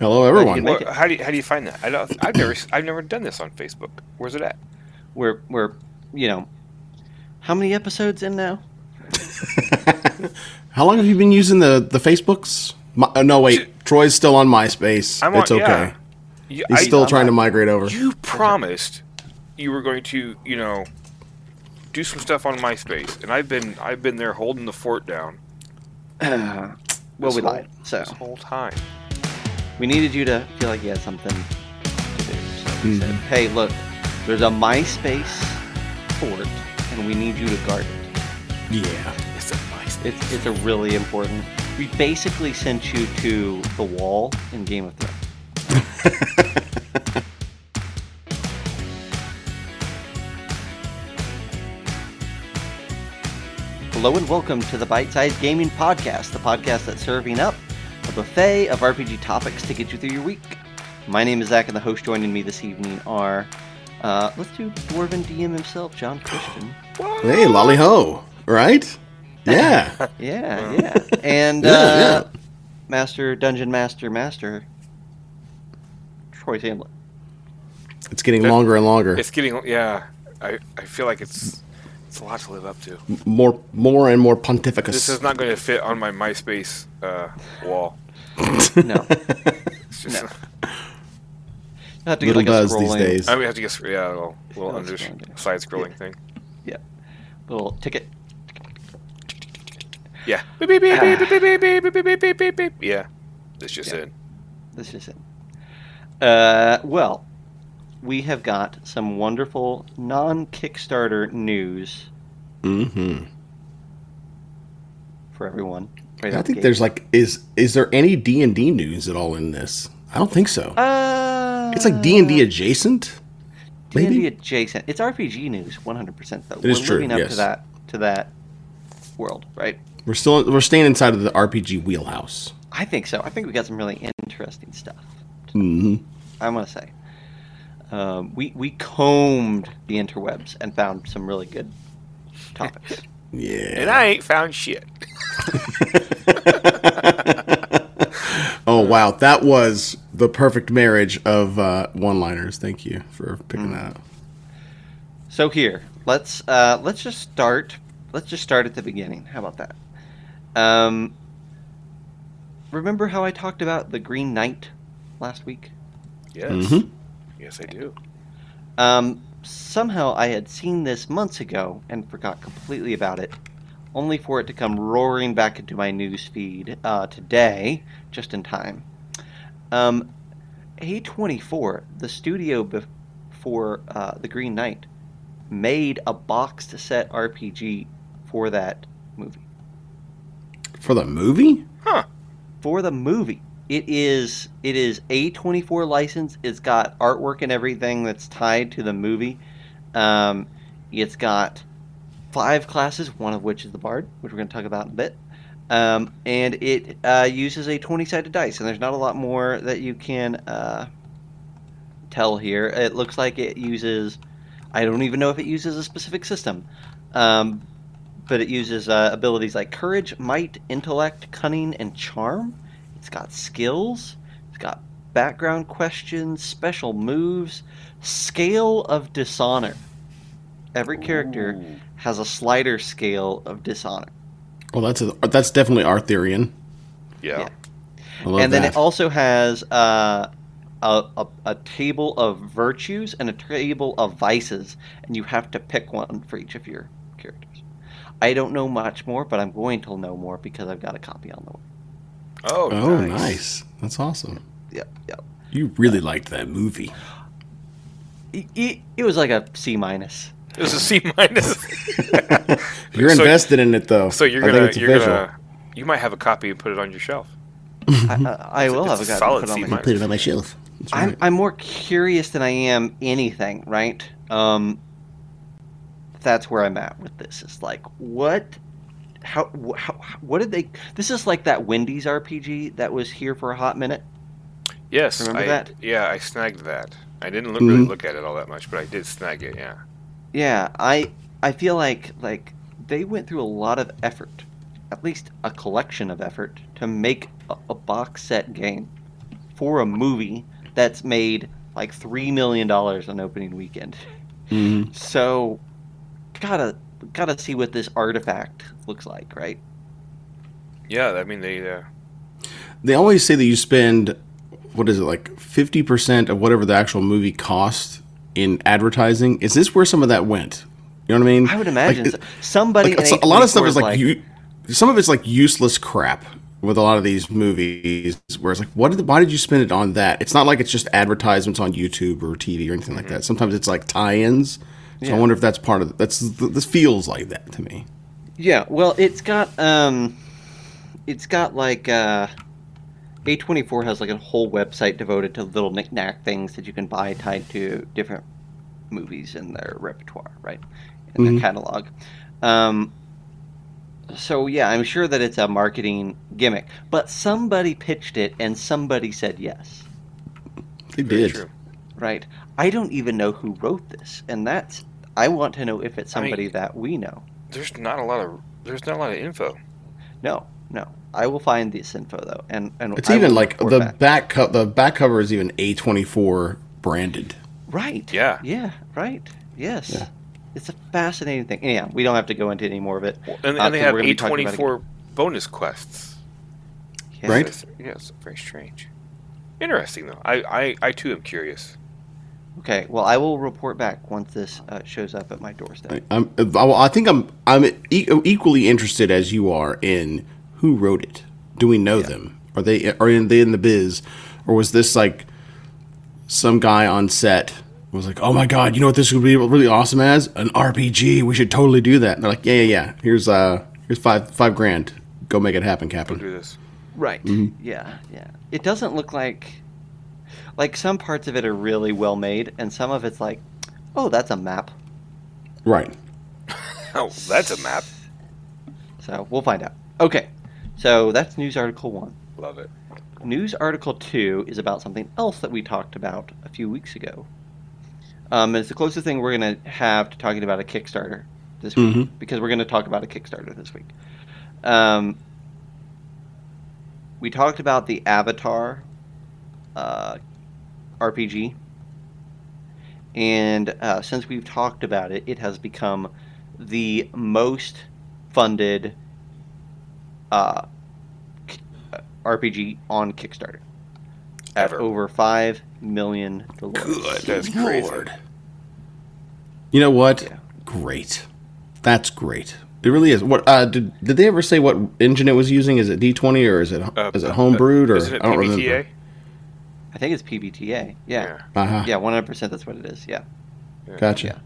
Hello, everyone. Well, how do you, how do you find that? I don't. I've never I've never done this on Facebook. Where's it at? We're we're you know, how many episodes in now? How long have you been using the the Facebooks? My, uh, no, wait. Troy's still on MySpace. I'm on- it's okay. yeah. You, He's I- still I'm trying to migrate over. You promised you were going to, you know, do some stuff on MySpace, and I've been I've been there holding the fort down well, we whole- lied. So this whole time. We needed you to feel like you had something to do. So we said, Mhm. hey, look, there's a MySpace fort, and we need you to guard it. Yeah. It's a MySpace. It's it's a really important. We basically sent you to the wall in Game of Thrones. Hello and welcome to the Bite Size Gaming Podcast, the podcast that's serving up buffet of RPG topics to get you through your week. My name is Zac, and the host joining me this evening are, uh, let's do Dwarven DM himself, Jon Christian. Hey, lolly ho. Right? Yeah. Yeah, yeah. And Yeah, uh, yeah. Master Dungeon Master Master Troy Sandlin. It's getting longer and longer. It's getting yeah. I, I feel like it's it's a lot to live up to. more, more and more pontificus. This is not going to fit on my MySpace uh, wall no. no. Have to little get, like, does these days. I mean, have to get yeah, a little, little under side scrolling yeah. thing. Yeah, little ticket. Yeah. Yeah. That's just yeah. it. That's just it. Uh, well, we have got some wonderful non-Kickstarter news. Mm-hmm. For everyone. Right I think the there's like, is is there any D and D news at all in this? I don't think so. Uh, it's like D and D adjacent. D&D maybe? adjacent. It's RPG news, 100% though. It is We're true, living up to that to that world, right? We're still we're staying inside of the RPG wheelhouse. I think so. I think we got some really interesting stuff. hmm I'm gonna say. Um, we we combed the interwebs and found some really good topics. Yeah. And I ain't found shit. oh wow, that was the perfect marriage of uh, one-liners. Thank you for picking that. up. so here, let's uh, let's just start. Let's just start at the beginning. How about that? Um, remember how I talked about the Green Knight last week? Yes. Mhm. Yes, I do. Um, somehow I had seen this months ago and forgot completely about it, only for it to come roaring back into my news feed uh, today, just in time. Um, A24, the studio before uh, The Green Knight, made a boxed set RPG for that movie. For the movie? Huh. For the movie. It is it is A24 license. It's got artwork and everything that's tied to the movie. Um, it's got five classes, one of which is the bard, which we're going to talk about in a bit. Um, and it uh, uses a 20-sided dice, and there's not a lot more that you can uh, tell here. It looks like it uses. I don't even know if it uses a specific system, um, but it uses uh, abilities like courage, might, intellect, cunning, and charm. It's got skills. It's got background questions, special moves, scale of dishonor. Every character Ooh. Has a slider scale of dishonor. Oh, that's a, that's definitely Arthurian. Yeah. Yeah. I love and then that. it also has uh, a, a, a table of virtues and a table of vices, and you have to pick one for each of your characters. I don't know much more, but I'm going to know more because I've got a copy on the way. Oh, oh, nice. nice. That's awesome. Yep, yep. You really liked that movie. It, it, it was like a C minus. It was a C minus. You're So- invested in it though. so you're I think gonna it's you're official. gonna you might have a copy and put it on your shelf. I, I, I will It's have a a copy solid put on C my. Put it on my shelf. That's I'm. I'm more curious than I am anything, right? Um, that's where I'm at with this. It's like, what, how, how, what did they? This is like that Wendy's RPG that was here for a hot minute. Yes, Remember I, that? Yeah, I snagged that. I didn't look, Mhm. really look at it all that much, but I did snag it. Yeah. Yeah, I, I feel like like they went through a lot of effort, at least a collection of effort, to make a, a box set game for a movie that's made like three million dollars on opening weekend. Mhm. So, gotta gotta see what this artifact looks like, right? Yeah, I mean they. Uh, They always say that you spend what is it like fifty percent of whatever the actual movie cost in advertising. Is this where some of that went? You know what I mean? I would imagine Like, so. somebody. like, so- a lot of stuff is like, you, some of it's like useless crap with a lot of these movies where it's like what did, why did you spend it on that it's not like it's just advertisements on youtube or tv or anything like that sometimes it's like tie-ins so Yeah. i wonder if that's part of that's this feels like that to me Yeah, well, it's got um, it's got like uh, A24 has like a whole website devoted to little knickknack things that you can buy tied to different movies in their repertoire, right? In their catalog. Um, so yeah, I'm sure that it's a marketing gimmick, but somebody pitched it and somebody said yes, they very did true. right? I don't even know who wrote this, and that's I want to know if it's I mean- somebody that we know. There's not a lot of. There's not a lot of info. No, no. I will find this info though, and and it's I even like the back. back co- the back cover is even a24 branded right. Yeah. yeah, right. Yes, Yeah. it's a fascinating thing. Yeah, we don't have to go into any more of it. Well, and, Uh, and they 'cause have we're gonna be talking about it A24 bonus quests. Yeah. Right? Yes, yes, very strange. Interesting though. I, I, I too am curious. Okay. Well, I will report back once this uh, shows up at my doorstep. I'm, I I think I'm I'm e- equally interested as you are in who wrote it. Do we know them? Are they are they in the biz, or was this like some guy on set was like, "Oh my god, you know what this would be really awesome as an RPG? We should totally do that." And they're like, "Yeah, yeah, yeah. Here's uh here's five five grand. Go make it happen, Go Captain." do this. Right. Mm-hmm. Yeah. Yeah. It doesn't look like like some parts of it are really well made, and some of it's like, oh, that's a map. Right. Oh, that's a map. So we'll find out. Okay. So that's news article one. Love it. News article two is about something else that we talked about a few weeks ago. Um, it's the closest thing we're going to have to talking about a Kickstarter this week Mhm. because we're going to talk about a Kickstarter this week. Um, we talked about the Avatar uh, RPG, and uh, since we've talked about it, it has become the most funded uh, RPG on Kickstarter at Ever. over five million dollars. Good. That's crazy. Lord. You know what? Yeah. Great. That's great. It really is. What uh, did did they ever say what engine it was using? Is it D twenty or is it Uh, is it uh, homebrewed or Isn't it I don't PBTA? remember. I think it's PBTA. Yeah, Uh-huh. yeah, one hundred percent. That's what it is. Yeah, Gotcha. Yeah.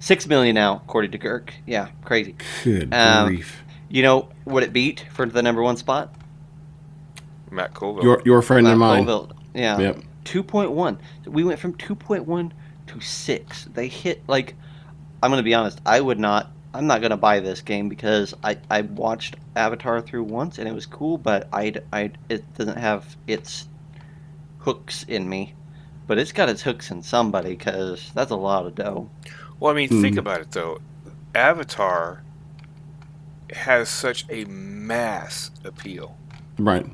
six million now, according to Girk. Yeah, crazy. Good Um, grief. You know what it beat for the number one spot? Matt Colville. Your your friend and mine. Colville. Yeah. Yep. Two point one. We went from two point one to six. They hit like. I'm gonna be honest. I would not. I'm not gonna buy this game because I I watched Avatar through once and it was cool, but I I it doesn't have its hooks in me. But it's got its hooks in somebody because that's a lot of dough. Well, I mean, think Mhm. about it though. Avatar has such a mass appeal. Right.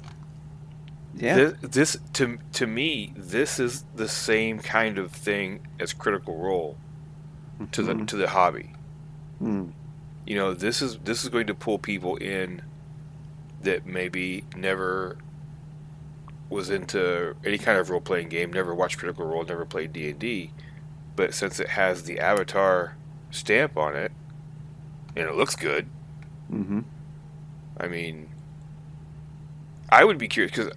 Yeah. This, this to to me, this is the same kind of thing as Critical Role to the Mhm. to the hobby. Mm. You know, this is this is going to pull people in that maybe never was into any kind of role playing game, never watched Critical Role, never played D and D, but since it has the Avatar stamp on it, and it looks good, hmm I mean, I would be curious because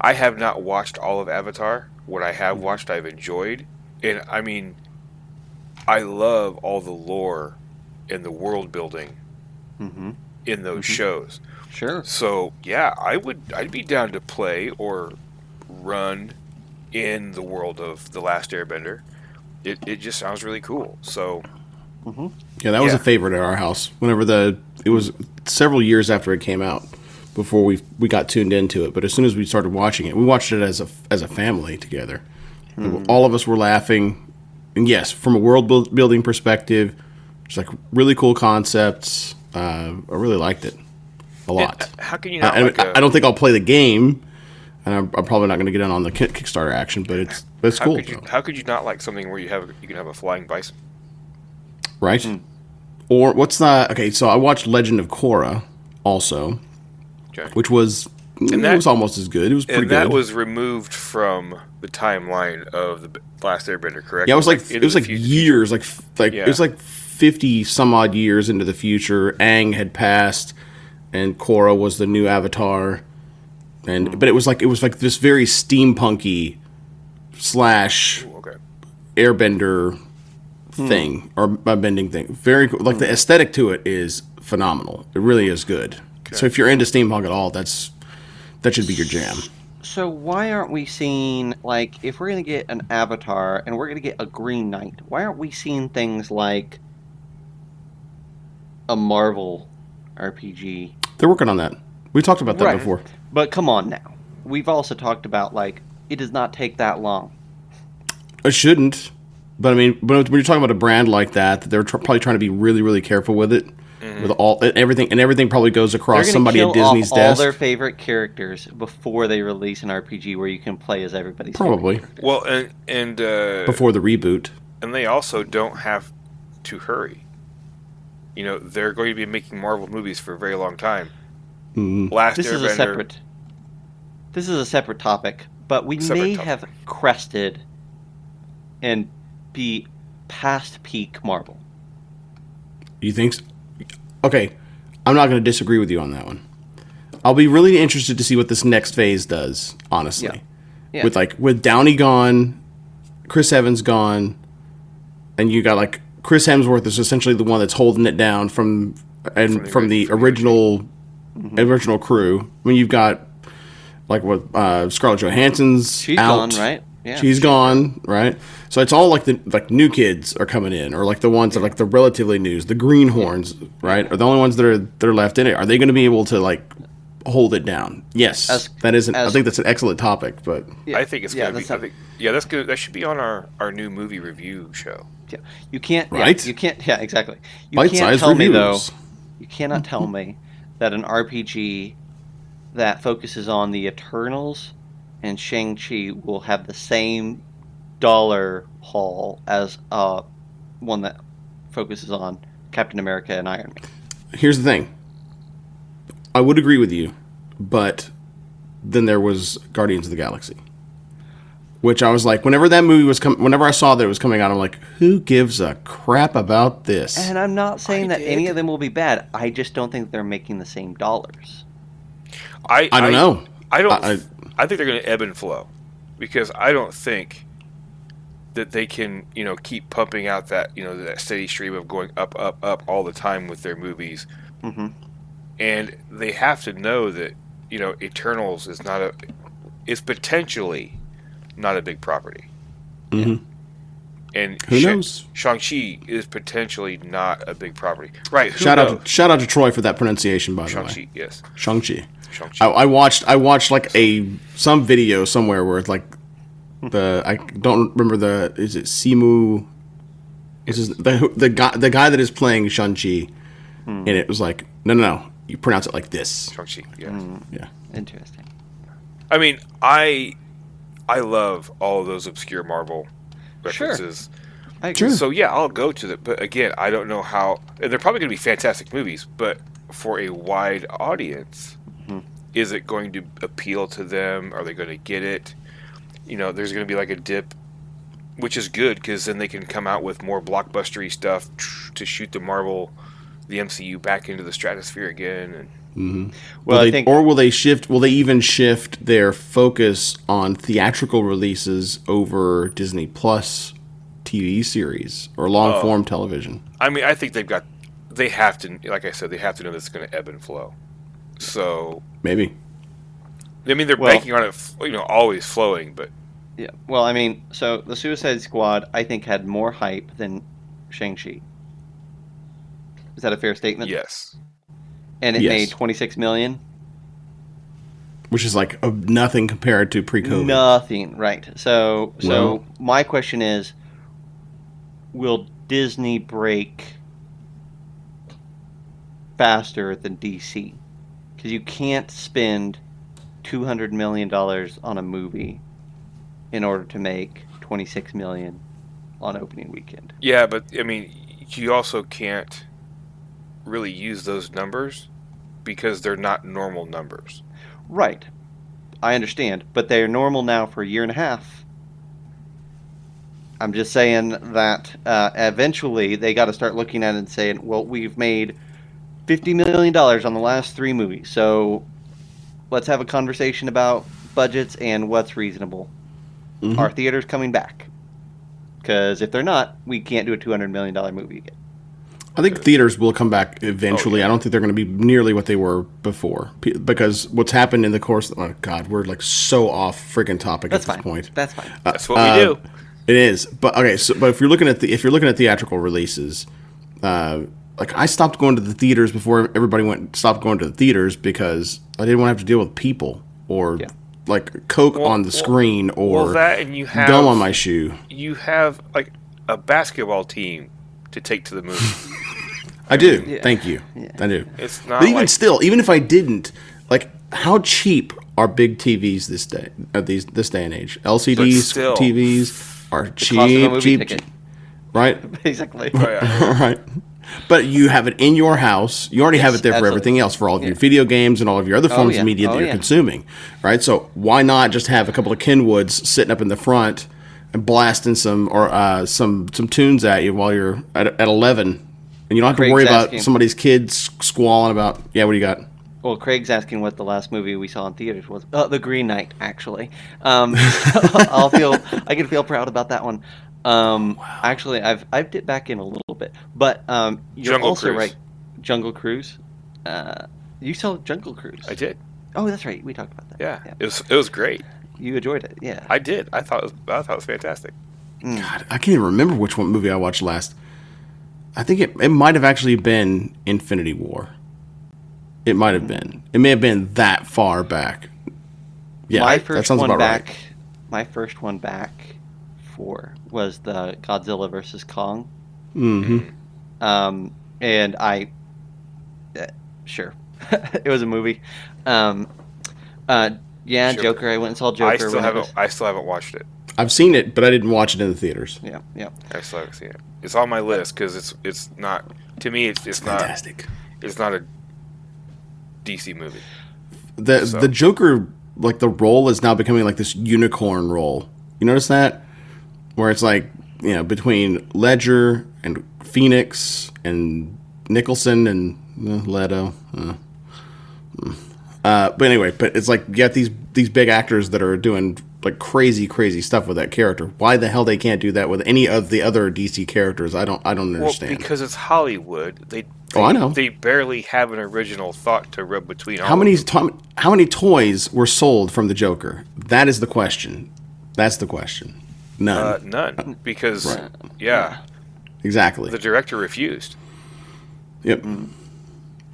I have not watched all of Avatar. What I have watched, I've enjoyed, and I mean, I love all the lore and the world building hmm in those Mhm. shows. Sure. So yeah, I would. I'd be down to play or run in the world of the Last Airbender. It it just sounds really cool. So hmm Yeah, that was Yeah. a favorite at our house. Whenever the it was several years after it came out before we we got tuned into it. But as soon as we started watching it, we watched it as a as a family together. All of us were laughing, and yes, from a world building perspective, it's like really cool concepts. Uh, I really liked it a lot. And how can you I, not I- like a, I don't think I'll play the game. and I'm, I'm probably not going to get in on the Kickstarter action, but it's it's How cool, could you how could you not like something where you have you can have a flying bison? Right? Hmm. Or what's that? Okay, so I watched Legend of Korra also, Okay. which was it that- was almost as good. It was pretty good. And that good. was removed from the timeline of the Last Airbender, correct? yeah, it was like into it was like fu- years, like like Yeah. it was like fifty some odd years into the future. Aang had passed, and Korra was the new Avatar, and Hmm. but it was like it was like this very steampunky slash Ooh, okay. airbender Hmm. thing or a bending thing. Very cool. Like the hmm. aesthetic to it is phenomenal. It really is good. So if you're into steampunk at all, that's that should be your jam. So why aren't we seeing like if we're gonna get an Avatar and we're gonna get a Green Knight? Why aren't we seeing things like a Marvel RPG? They're working on that. We talked about that Right. before. But come on now, we've also talked about like it does not take that long. It shouldn't. But I mean, but when you're talking about a brand like that, that they're tr- probably trying to be really, really careful with it, with all everything, and everything probably goes across somebody kill at Disney's off all desk. their favorite characters before they release an RPG where you can play as everybody's Probably. character. Well, and and uh, before the reboot. and they also don't have to hurry. You know, they're going to be making Marvel movies for a very long time. Mhm. Last This is a separate. This is a separate topic, but we Separate may topic. have crested and be past peak Marvel. You think? So? Okay, I'm not going to disagree with you on that one. I'll be really interested to see what this next phase does. Honestly, Yeah. Yeah. with like with Downey gone, Chris Evans gone, and you got like Chris Hemsworth is essentially the one that's holding it down from and the from the, from the original original crew. I mean, you've got like what uh, Scarlett Johansson's She's out, gone, right? Yeah. She's gone, right? So it's all like the like new kids are coming in, or like the ones that are like the relatively news, the greenhorns, right? Are the only ones that are that are left in it. Are they going to be able to like hold it down? Yes, As- that isn't. I think that's an excellent topic, but I think it's yeah, going to be. that's I think, yeah, that's good. That should be on our, our new movie review show. Yeah. You can't. yeah, Right? you can't. Yeah. Exactly. You bite-sized can't tell me though. reviews. You cannot tell me that an RPG that focuses on the Eternals and Shang Chi will have the same dollar haul as uh, one that focuses on Captain America and Iron Man. Here's the thing. I would agree with you, but then there was Guardians of the Galaxy, which I was like, whenever that movie was coming, whenever I saw that it was coming out, I'm like, who gives a crap about this? And I'm not saying I that any of them will be bad. I just don't think they're making the same dollars. I I don't know. I don't. I- I, think they're going to ebb and flow because I don't think that they can, you know, keep pumping out that, you know, that steady stream of going up, up, up all the time with their movies. Mhm. And they have to know that, you know, Eternals is not a, is potentially not a big property. Mhm. And Who knows? Shang-Chi is potentially not a big property. Right. Shout knows? out, to, shout out to Troy for that pronunciation, by the way. Shang-Chi, yes. Shang Chi. Shang-Chi. I, I watched, I watched like a some video somewhere where it's like the I don't remember the is it Simu? Is his, the the guy the guy that is playing Shang Chi, and it was like no no no you pronounce it like this. Shang-Chi, yes. Mm. Yeah, Interesting. I mean, I I love all of those obscure Marvel Sure. references. I agree. Sure. So yeah, I'll go to it. But again, I don't know how. And they're probably going to be fantastic movies, but for a wide audience. Is it going to appeal to them? Are they going to get it? You know, there's going to be like a dip, which is good because then they can come out with more blockbustery stuff to shoot the Marvel, the MCU back into the stratosphere again. And mm-hmm. Will Well, I they, think- or will they shift? Will they even shift their focus on theatrical releases over Disney Plus TV series or long form oh. television? I mean, I think they've got, they have to, like I said, they have to know this is going to ebb and flow. So, Maybe. I mean, they're Well- banking on it, you know, always flowing, but Yeah. Well, I mean, so the Suicide Squad, I think, had more hype than Shang-Chi. Is that a fair statement? yes. And it Yes. made 26 million? Which is like a, nothing compared to pre-COVID. Nothing, right. So so my question is will Disney break faster than DC? Cuz you can't spend two hundred million dollars on a movie in order to make twenty six million on opening weekend. Yeah, but I mean, you also can't really use those numbers because they're not normal numbers. Right. I understand, but they're normal now for a year and a half. I'm just saying that uh, eventually they got to start looking at it and saying, well, we've made $50 million on the last three movies, so let's have a conversation about budgets and what's reasonable. Mhm. Are theaters coming back? Because if they're not, we can't do a $200 million movie again. I think theaters will come back eventually. Oh, yeah. I don't think they're going to be nearly what they were before because what's happened in the course. Oh God, we're like so off freaking topic That's at this fine. point. That's fine. That's what Uh, we do. It is, but okay. So, but if you're looking at the if you're looking at theatrical releases, uh, like I stopped going to the theaters before everybody went stopped going to the theaters because I didn't want to have to deal with people or Yeah. like Coke Well- on the screen or Well, that and you have gum on my shoe. you have like a basketball team to take to the movie. I do. Yeah. Thank you. Yeah. I do. It's not But even like still, even if I didn't, like, how cheap are big TVs this day? At these this day and age, LCDs still- TVs are The cost of a cheap, cheap, ticket, right? basically. Oh, yeah. right. But you have it in your house. You already have it there for everything else, for all of your video games and all of your other forms yeah. of media Oh, that you're yeah. consuming, right? So why not just have a couple of Kenwoods sitting up in the front and blasting some or uh, some some tunes at you while you're at, at eleven, and you don't have to worry about asking- somebody's kids squalling about. Yeah, what do you got? Well, Craig's asking what the last movie we saw in theaters was. Uh, the Green Knight, actually. Um, I'll feel I can feel proud about that one. Um, Actually, I've I've dipped back in a little bit, but um, you're Jungle also Cruise. right. Jungle Cruise. Uh, you saw Jungle Cruise. I did. Oh, that's right. We talked about that. Yeah. It was it was great. You enjoyed it. Yeah. I did. I thought it was I thought it was fantastic. God, I can't even remember which one movie I watched last. I think it, it might have actually been Infinity War. It might have been. It may have been that far back. Yeah, my that first sounds one about back. right. My first one back for was the Godzilla versus Kong. Mm-hmm. um, and I, uh, sure, it was a movie. Um, uh, yeah, Sure. Joker. I went and saw Joker. I still haven't was- I still haven't watched it. I've seen it, but I didn't watch it in the theaters. Yeah, yeah. I still haven't seen it. It's on my list because it's it's not to me it's it's not Fantastic. it's not a DC movie. The So- the Joker like the role is now becoming like this unicorn role. You notice that? Where it's like, you know, between Ledger and Phoenix and Nicholson and uh, Leto. Uh, mm. Uh, but anyway, but it's like you got these these big actors that are doing like crazy, crazy stuff with that character. Why the hell they can't do that with any of the other DC characters? I don't I don't understand. Well, because it's Hollywood. They, they Oh, I know. They barely have an original thought to rub between. all How many to- how many toys were sold from the Joker? That is the question. That's the question. None. Uh, none, because Right. yeah, exactly. the director refused. Yep.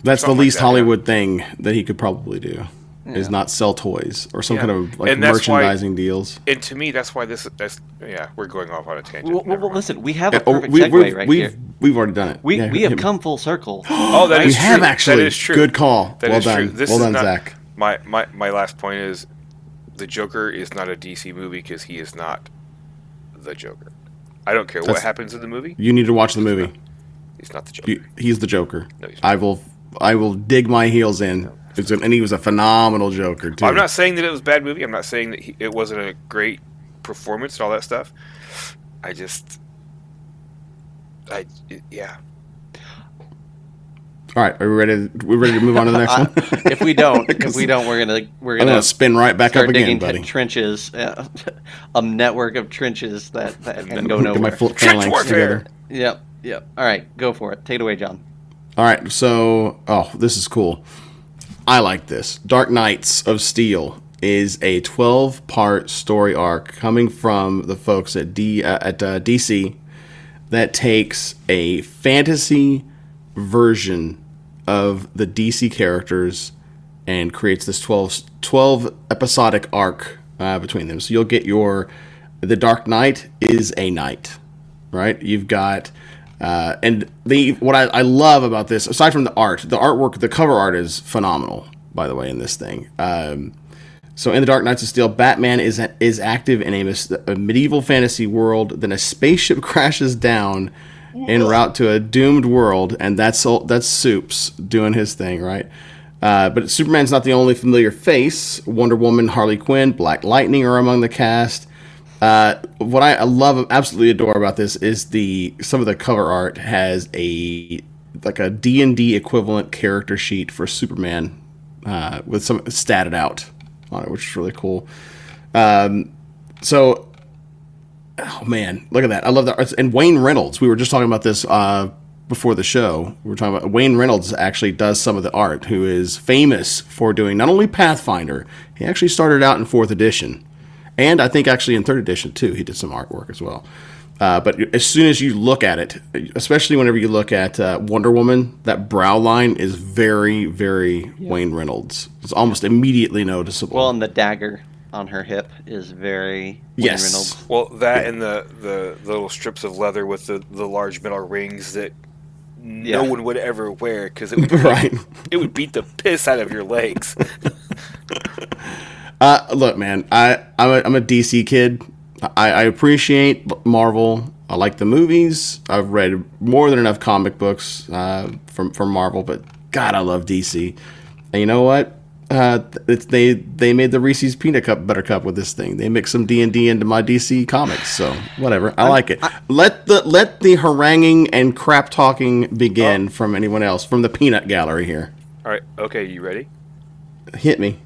That's the Something like least that, yeah. Hollywood thing that he could probably do. Is not sell toys or some Yeah. kind of like And that's why- merchandising deals. And to me, that's why this. That's yeah, we're going off on a tangent. Well, well, well, listen, we have Yeah, a oh, perfect we, segue we've, right we've, here. we've already done it. We, Yeah, we have come full circle. Oh, that is We is have true. actually. That is true. Good call. That well is done. true. This well is done, not- Zac. My, my my last point is, the Joker is not a DC movie because he is not the Joker. I don't care what happens in the movie. You need to watch the movie. He's not the Joker. You, he's the Joker. No, he's I will. I will dig my heels in. It's an, and he was a phenomenal Joker too. I'm not saying that it was a bad movie. I'm not saying that he, it wasn't a great performance and all that stuff. I just, I yeah. All right, are we ready? We ready to move on to the next one? if we don't, if we don't, we're gonna we're I'm gonna gonna spin right back start up again, digging t- buddy. trenches, uh, a network of trenches that that can then go Get my full Trench phalanx warfare. together. Yep, yep. All right, go for it. Take it away, Jon. All right, so oh, this is cool. I like this. Dark Knights of Steel is a 12-part story arc coming from the folks at D uh, at uh, DC that takes a fantasy version of the DC characters and creates this 12, 12 episodic arc uh, between them. So you'll get your the Dark Knight is a knight, right? You've got uh, and the what I, I love about this, aside from the art, the artwork, the cover art is phenomenal. By the way, in this thing, um, So in the Dark Knights of Steel, Batman is is active in a, a medieval fantasy world. Then a spaceship crashes down en route to a doomed world, and that's all, that's Soups doing his thing, right? Uh, but Superman's not the only familiar face. Wonder Woman, Harley Quinn, Black Lightning are among the cast. Uh, what I, I love, absolutely adore about this is the some of the cover art has a like a D and D equivalent character sheet for Superman uh, with some statted out on it, which is really cool. Um, so, oh man, look at that! I love that. And Wayne Reynolds, we were just talking about this uh, before the show. We were talking about Wayne Reynolds actually does some of the art, who is famous for doing not only Pathfinder, he actually started out in fourth edition, and I think actually in third edition too. He did some artwork as well. Uh, but as soon as you look at it, especially whenever you look at uh, Wonder Woman, that brow line is very, very Wayne Reynolds. It's almost immediately noticeable. Well, and the dagger on her hip is very Wayne Yes. Reynolds. Well, that and the, the, the little strips of leather with the, the large metal rings that no Yeah. one would ever wear because it would right. it would beat the piss out of your legs. Uh, look, man, I I'm a, I'm a DC kid. I, I appreciate Marvel. I like the movies. I've read more than enough comic books uh, from from Marvel, but God, I love DC. And you know what? Uh, it's, they they made the Reese's Peanut Cup Butter Cup with this thing. They mixed some D and D into my DC comics, so whatever. I like it. let the let the haranguing and crap talking begin from anyone else from the Peanut Gallery here. All right, okay, you ready? Hit me.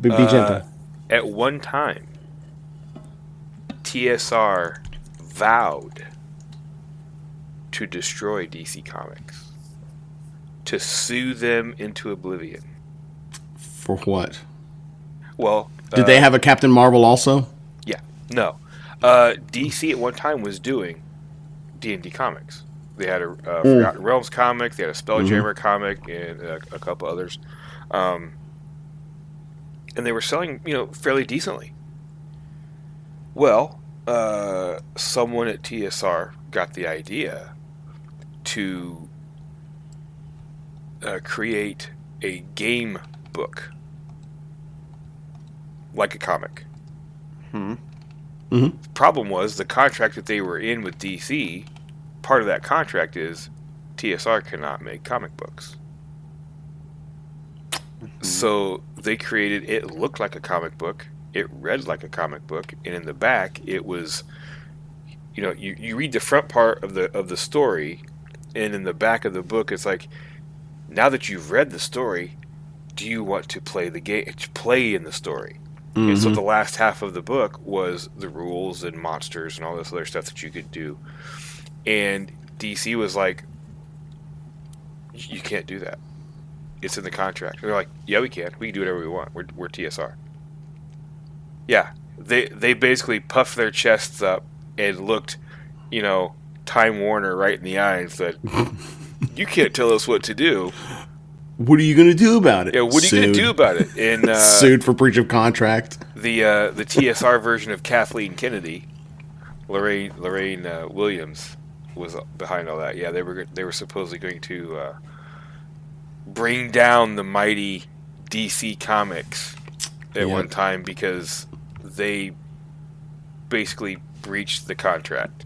Be, be gentle. Uh, at one time, TSR vowed to destroy DC Comics, to sue them into oblivion. For what? Well, Did uh, they have a Captain Marvel also? Yeah, no. Uh, DC at one time was doing D and D comics. They had a uh, Forgotten Realms comic, they had a Spelljammer comic, and a, a couple others, um, and they were selling, you know, fairly decently. Well, uh, someone at TSR got the idea to uh, create a game book, like a comic Hmm. problem was the contract that they were in with DC. Part of that contract is TSR cannot make comic books. So they created it looked like a comic book. It read like a comic book, and in the back it was you know, you, you read the front part of the of the story and in the back of the book it's like now that you've read the story, do you want to play the game play in the story? And so mm-hmm. the last half of the book was the rules and monsters and all this other stuff that you could do. And DC was like, you can't do that. It's in the contract. And they're like, yeah, we can. We can do whatever we want. We're, we're TSR. Yeah. They, they basically puffed their chests up and looked, you know, Time Warner right in the eye and said, you can't tell us what to do. What are you going to do about it? Yeah, what are you going to do about it? And uh, Sued for breach of contract. the uh, the TSR version of Kathleen Kennedy, Lorraine Lorraine uh, Williams was behind all that. Yeah, they were they were supposedly going to uh, bring down the mighty DC Comics at Yep. one time because they basically breached the contract.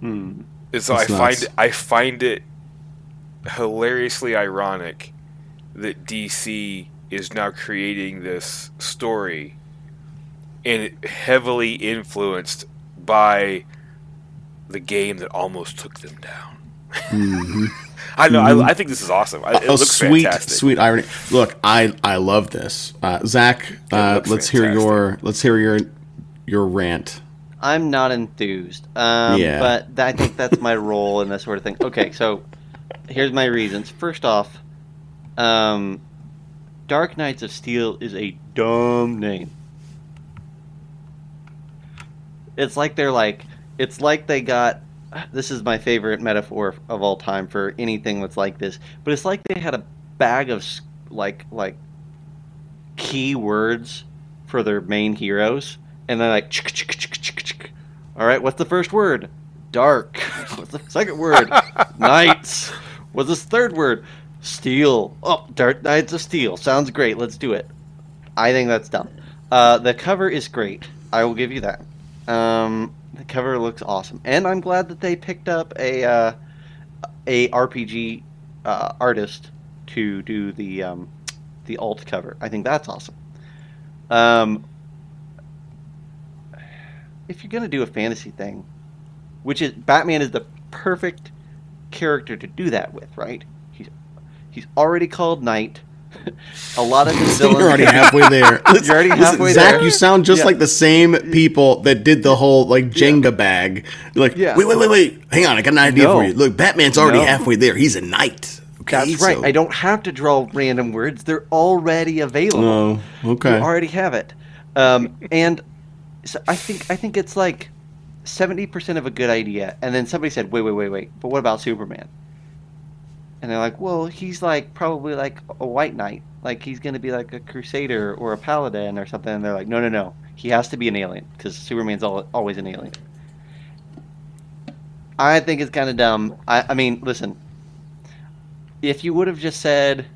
Hmm. And so I That's find. I find it hilariously ironic that DC is now creating this story and heavily influenced by the game that almost took them down. I know. I, I think this is awesome. I, it Mm-hmm. Looks sweet, fantastic. sweet irony. Look, I I love this. Uh, Zac, uh, let's hear your let's hear your your rant. I'm not enthused. Um, Yeah. But th- I think that's my role in this sort of thing. Okay, so here's my reasons. First off, um, Dark Knights of Steel is a dumb name. It's like they're like, it's like they got. This is my favorite metaphor of all time for anything that's like this. But it's like they had a bag of like like key words for their main heroes, and they're like, "Chick, chick, chick, chick, chick." all right, what's the first word? Dark. What's the second word? Knights. What's this third word? Steel. Oh, Dark Knights of Steel. Sounds great. Let's do it. I think that's dumb. Uh, the cover is great. I will give you that. Um, the cover looks awesome, and I'm glad that they picked up a uh, a RPG uh, artist to do the um, the alt cover. I think that's awesome. Um, if you're gonna do a fantasy thing, which is Batman is the perfect character to do that with, right? He's already called Knight. a lot of his villains. You're already halfway there. You're already halfway there. Zac, there. you sound just Yeah. like the same people that did the whole like Jenga bag. You're like, Yeah. wait, wait, wait, wait. Hang on, I got an idea No. for you. Look, Batman's already No. halfway there. He's a knight. Okay, That's right. so- I don't have to draw random words. They're already available. Oh, okay. You already have it. Um, and so I think I think it's like seventy percent of a good idea. And then somebody said, "Wait, wait, wait, wait." But what about Superman? And they're like, "Well, he's like probably like a white knight. Like he's to be like a crusader or a paladin or something." And they're like, "No, no, no. He has to be an alien because Superman's al- always an alien." I think it's kind of dumb. I, I mean, listen. If you would have just said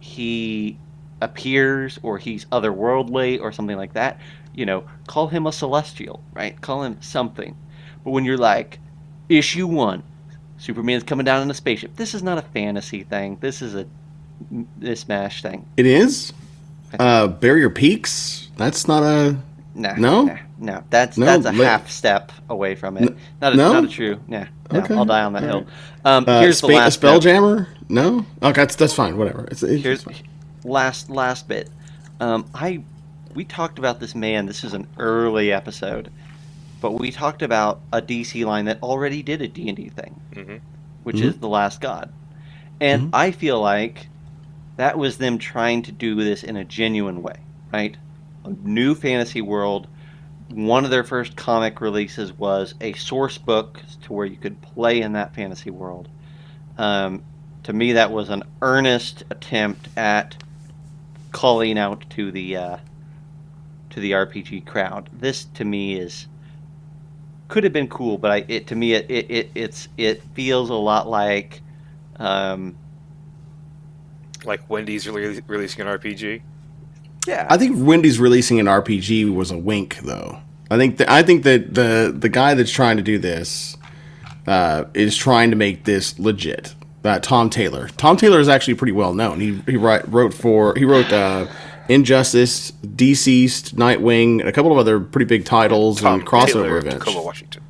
he appears or he's otherworldly or something like that, you know, call him a celestial, right? Call him something. But when you're like, issue one, Superman's coming down in a spaceship. This is not a fantasy thing. This is a this mash thing. It is. Uh, Barrier Peaks. That's not a. Nah, No? nah, no. That's No, that's a li- half step away from it. Not a, no? not a true. Nah, no, Okay, I'll die on that all hill. Um, Uh, here's the last. Spelljammer. No. Okay, that's that's fine. Whatever. It's, it's here's fine. last last bit. Um, I we talked about this man. This is an early episode, but we talked about a DC line that already did a D and D thing, Mhm. which Mhm. is the Last God, and Mhm. I feel like that was them trying to do this in a genuine way, right? A new fantasy world. One of their first comic releases was a source book to where you could play in that fantasy world. Um, to me, that was an earnest attempt at calling out to the uh, to the RPG crowd. This to me is could have been cool, but I, it to me it, it, it it's it feels a lot like um, Like Wendy's rele- releasing an RPG. yeah I think Wendy's releasing an RPG was a wink, though. I think that I think that the the guy that's trying to do this uh, is trying to make this legit. Uh, Tom Taylor. Tom Taylor is actually pretty well known. He he write, wrote for he wrote uh, Injustice, DCeased, Nightwing, and a couple of other pretty big titles Tom and crossover Taylor, events. Tacoma, Washington.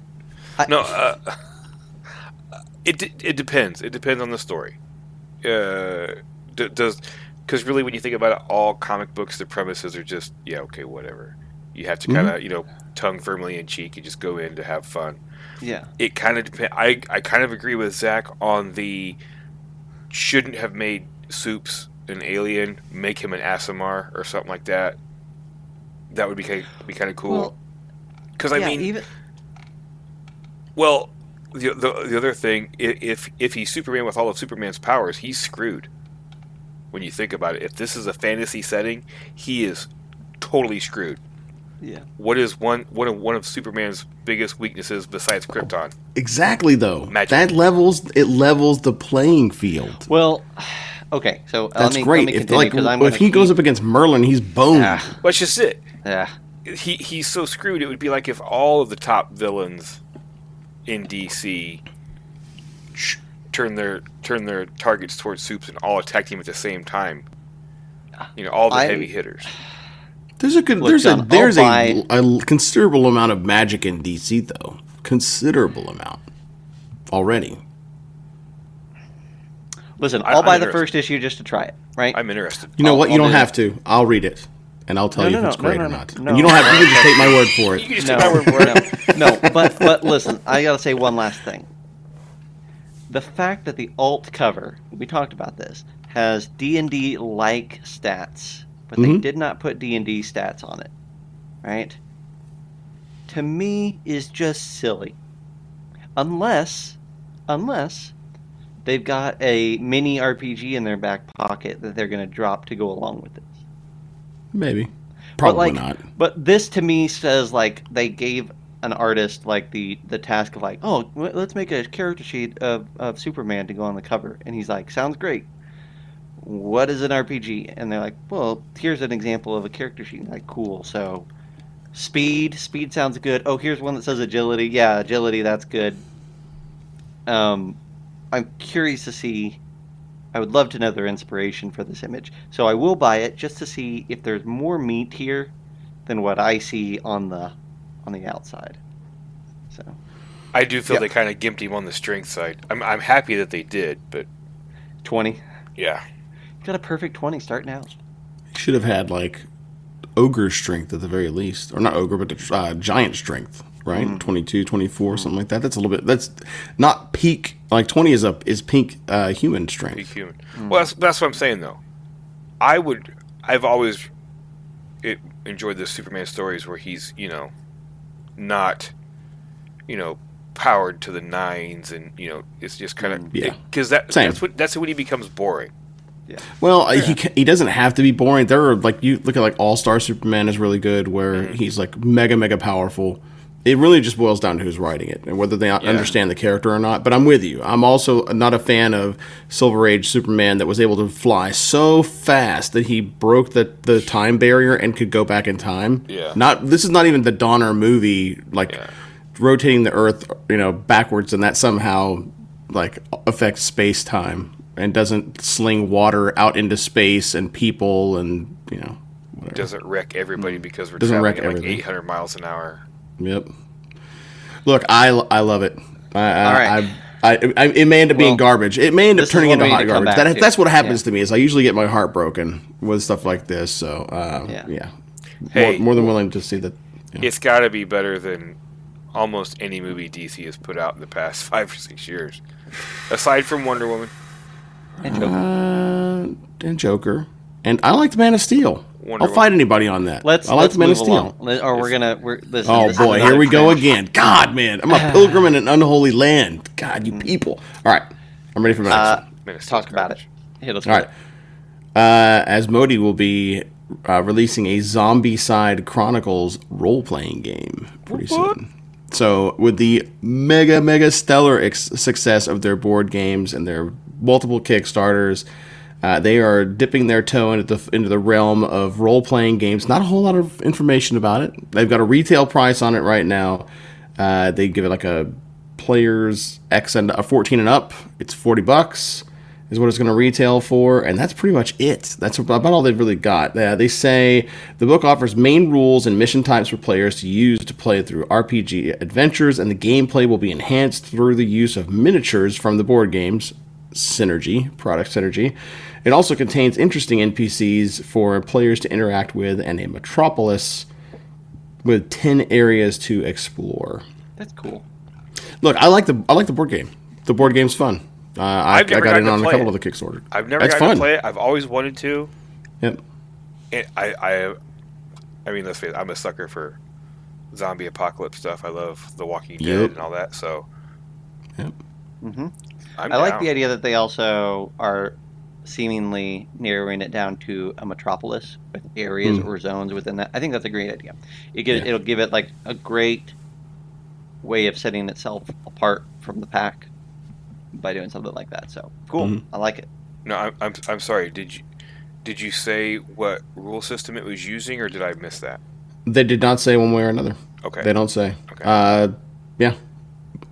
I- no, uh, it it depends. It depends on the story. Uh, d- does because really, when you think about it, all comic books, the premises are just yeah, okay, whatever. You have to kind of you know tongue firmly in cheek and just go in to have fun. yeah It kind of depends. I I kind of agree with Zac on the shouldn't have made Soups an alien, make him an Aasimar or something like that. That would be kind be kind of cool. Well, Because I yeah, mean, even well, the, the the other thing, if if he's Superman with all of Superman's powers, he's screwed. When you think about it, if this is a fantasy setting, he is totally screwed. yeah What is one one of one of Superman's biggest weaknesses besides Krypton? Exactly, though. Magic. That levels it levels the playing field. well okay so That's let me, great. let me if continue, like 'cause I'm if gonna he goes up against Merlin, he's boned. Ah. Well, that's just it. yeah He he's so screwed. It would be like if all of the top villains in DC sh- turn their turn their targets towards Soups and all attacked him at the same time. You know, all the I- heavy hitters. There's a good, Look, there's Jon, a there's I'll a, a considerable amount of magic in DC though. Considerable amount already. Listen I- I'll I'm buy the first issue just to try it right I'm interested. You know I'll- what? You I'll don't do have to. I'll read it, and I'll tell No, you no, if it's no, great no, or no, not. no. And you don't have. You can just take my word for You it. can just no, take my word for it. no, no, but but listen, I gotta say one last thing. The fact that the alt cover, we talked about this, has D and D like stats, but they Mhm. did not put D and D stats on it, right? To me, is just silly. Unless, unless they've got a mini RPG in their back pocket that they're gonna drop to go along with this. Maybe. But, Probably like, not. But this to me says like they gave an artist like the the task of like, oh, w- let's make a character sheet of, of Superman to go on the cover, and he's like, sounds great. what is an RPG? And they're like, well, here's an example of a character sheet. And like, cool. So, speed, speed sounds good. Oh, here's one that says agility. Yeah, agility, that's good. Um, I'm curious to see. I would love to know their inspiration for this image. So I will buy it just to see if there's more meat here than what I see on the on the outside. So I do feel Yeah. they kind of gimped him on the strength side. I'm, I'm happy that they did, but 20. yeah. Got a perfect 20 starting out. Should have had like ogre strength at the very least, or not ogre, but uh, giant strength, right? Mm. 22, 24, mm. something like that. That's a little bit. That's not peak. Like twenty is a is peak uh, human Big strength. human. Mm. Well, that's, that's what I'm saying though. I would. I've always it, enjoyed the Superman stories where he's you know not you know powered to the nines and you know it's just kind of Yeah. because that Same. that's what that's when he becomes boring. Yeah. Well, uh he ca- he doesn't have to be boring. There are like you look at like All Star Superman is really good, where mm-hmm. he's like mega mega powerful. It really just boils down to who's writing it and whether they understand the character or not. But I'm with you. I'm also not a fan of Silver Age Superman that was able to fly so fast that he broke the, the time barrier and could go back in time. Yeah. Not this is not even the Donner movie like Yeah. rotating the Earth, you know, backwards, and that somehow like affects space time and doesn't sling water out into space and people and you know whatever. Doesn't wreck everybody because we're Doesn't traveling at like everything. 800 miles an hour. Yep. Look, I I love it. I, I, All right. I, I, I, it may end up being Well, garbage. It may end up turning into we hot garbage. That, to. that's what happens Yeah. to me. Is I usually get my heart broken with stuff like this. So uh, Yeah. yeah, Hey. more, more than willing to see that. Yeah. It's got to be better than almost any movie DC has put out in the past five or six years, aside from Wonder Woman. And Joker. Uh, and Joker, and I like the Man of Steel. Wonder I'll fight anybody on that. Let's I like let's Man move of Steel. along. Or we're gonna we're listen, Oh this boy, here a we go again. God, man, I'm a pilgrim in an unholy land. God, you people. All right, I'm ready for my next Uh, one. Man talk about it. garbage. Hit us All with right. Uh, Asmodee will be uh, releasing a Zombicide Chronicles role playing game pretty soon. So, with the mega, mega stellar ex- success of their board games and their multiple Kickstarters, uh, they are dipping their toe into the into the realm of role playing games. Not a whole lot of information about it. They've got a retail price on it right now. Uh, they give it like a players X and a 14 and up. It's 40 bucks is what it's going to retail for, and that's pretty much it. That's about all they've really got. Uh, they say the book offers main rules and mission types for players to use to play through RPG adventures, and the gameplay will be enhanced through the use of miniatures from the board games. Synergy, product synergy. It also contains interesting NPCs for players to interact with and a metropolis with 10 areas to explore. That's cool. Look, I like the I like the board game. The board game's fun. Uh, I, I I've got gotten in on a couple it. of the Kickstarter. I've never That's gotten fun. to play it. I've always wanted to. Yep. And I, I, I mean, let's face it. I'm a sucker for zombie apocalypse stuff. I love The Walking Dead Yep. and all that. So Yep. hmm I'm I like the idea that they also are seemingly narrowing it down to a metropolis with areas Hmm. or zones within that. I think that's a great idea. It gives, Yeah. It'll give it like a great way of setting itself apart from the pack by doing something like that. So cool. Mhm. I like it. No, I'm, I'm, I'm sorry. Did you, did you say what rule system it was using, or did I miss that? They did not say one way or another. Okay. They don't say. Okay. Uh, yeah.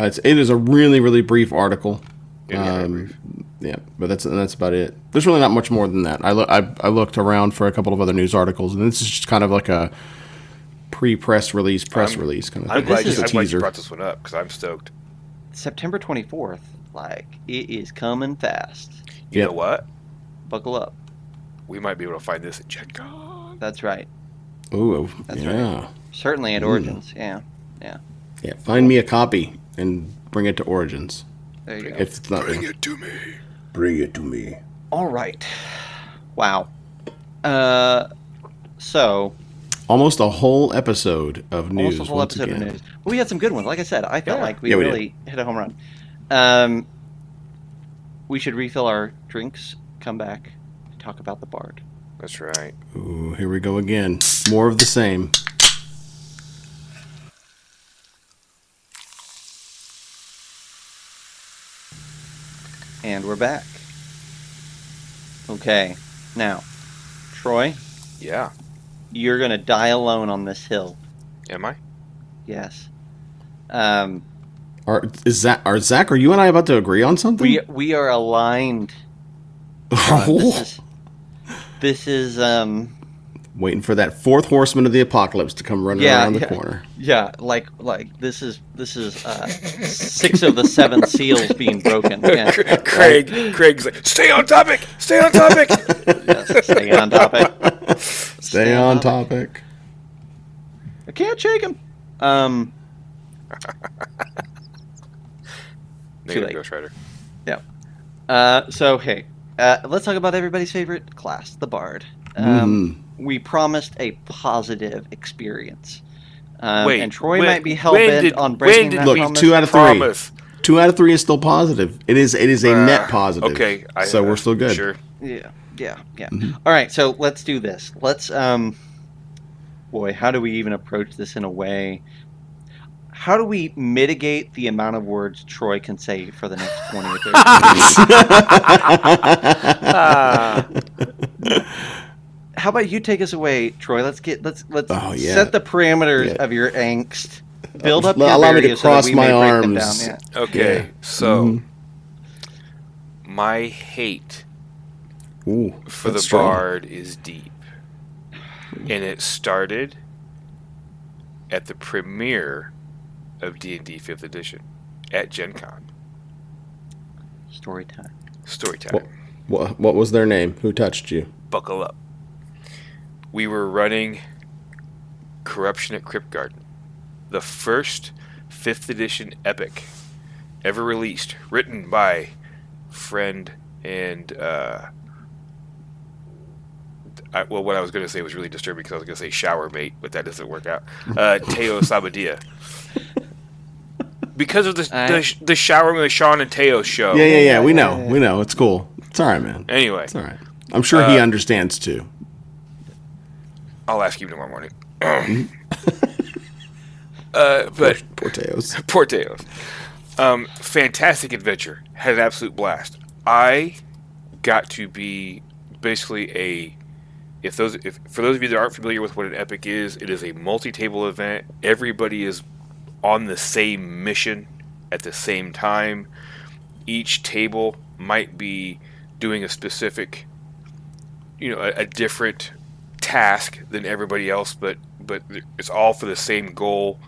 It's, it is a really really brief article. Yeah, yeah, Um. Yeah, but that's that's about it. There's really not much more than that. I, loo- I I looked around for a couple of other news articles, and this is just kind of like a pre-press release, press I'm- release kind of I'm thing. glad, this you, just I'm a glad you teaser. brought this one up because I'm stoked. September 24th, like it is coming fast. You Yep. know what? Buckle up. We might be able to find this at Gen Con. That's right. Ooh, That's yeah, Certainly at. Origins. Yeah. yeah. Find me a copy and bring it to Origins. There you go. If it's not, Bring it to me. bring it to me. All right. Wow. Uh, so Almost a whole episode of news. almost a whole once episode again. of news. Well, we had some good ones. Like I said, I felt Yeah. like we Yeah, we really hit a home run. Um, we should refill our drinks, come back, talk about the bard. That's right. Ooh, here we go again. More of the same. And we're back. Okay. Now, Troy, Yeah. you're gonna die alone on this hill. Am I? Yes. Um, Are is that are Zac? Are you and I about to agree on something? we we are aligned. Uh, this is this is um Waiting for that fourth horseman of the apocalypse to come running Yeah, around the yeah. corner. yeah like like this is this is uh, six of the seven seals being broken. Yeah. Craig. Craig's like, stay on topic. Stay on topic. Yes, stay on topic. Stay on topic. I can't shake him. Um, Negative late. Ghost Rider. uh, so hey, uh, let's talk about everybody's favorite class, the bard. Um, We promised a positive experience. Um, Wait, and Troy when- might be hell bent on breaking did that Look, promise. two out of three. Promise. Two out of three is still positive. It is it is a Uh, net positive. Okay. I, so uh, we're still good. Sure. Yeah, yeah, yeah. Mhm. All right, so let's do this. Let's um, boy, how do we even approach this in a way? How do we mitigate the amount of words Troy can say for the next twenty or thirty? Ah. How about you take us away, Troy? Let's get let's let's Oh, yeah. set the parameters Yeah. of your angst. Build up Allow your me to area so cross my may break them arms. Yeah. Okay. Yeah. So Mhm. my hate Ooh, for the strong. bard is deep, and it started at the premiere of D and D Fifth Edition at Gen Con. Story time. Story time. Well- What, what was their name? Who touched you? Buckle up. We were running Corruption at Kryptgarden, the first fifth edition epic ever released, written by friend and uh, I, well, what I was going to say was really disturbing because I was going to say shower mate, but that doesn't work out. Uh, Teo Sabadia. Because of the I- the, the shower with Sean and Teo show. Yeah, yeah, yeah. We know. yeah, yeah. We know. It's cool. It's all right, man. Anyway, It's all right. I'm sure he Uh, understands too. I'll ask you tomorrow morning. uh, but Porteos. Porteos. Um, fantastic adventure. Had an absolute blast. I got to be basically a. If those, if for those of you that aren't familiar with what an epic is, it is a multi-table event. Everybody is on the same mission at the same time. Each table might be doing a specific, you know, a, a different task than everybody else, but but it's all for the same goal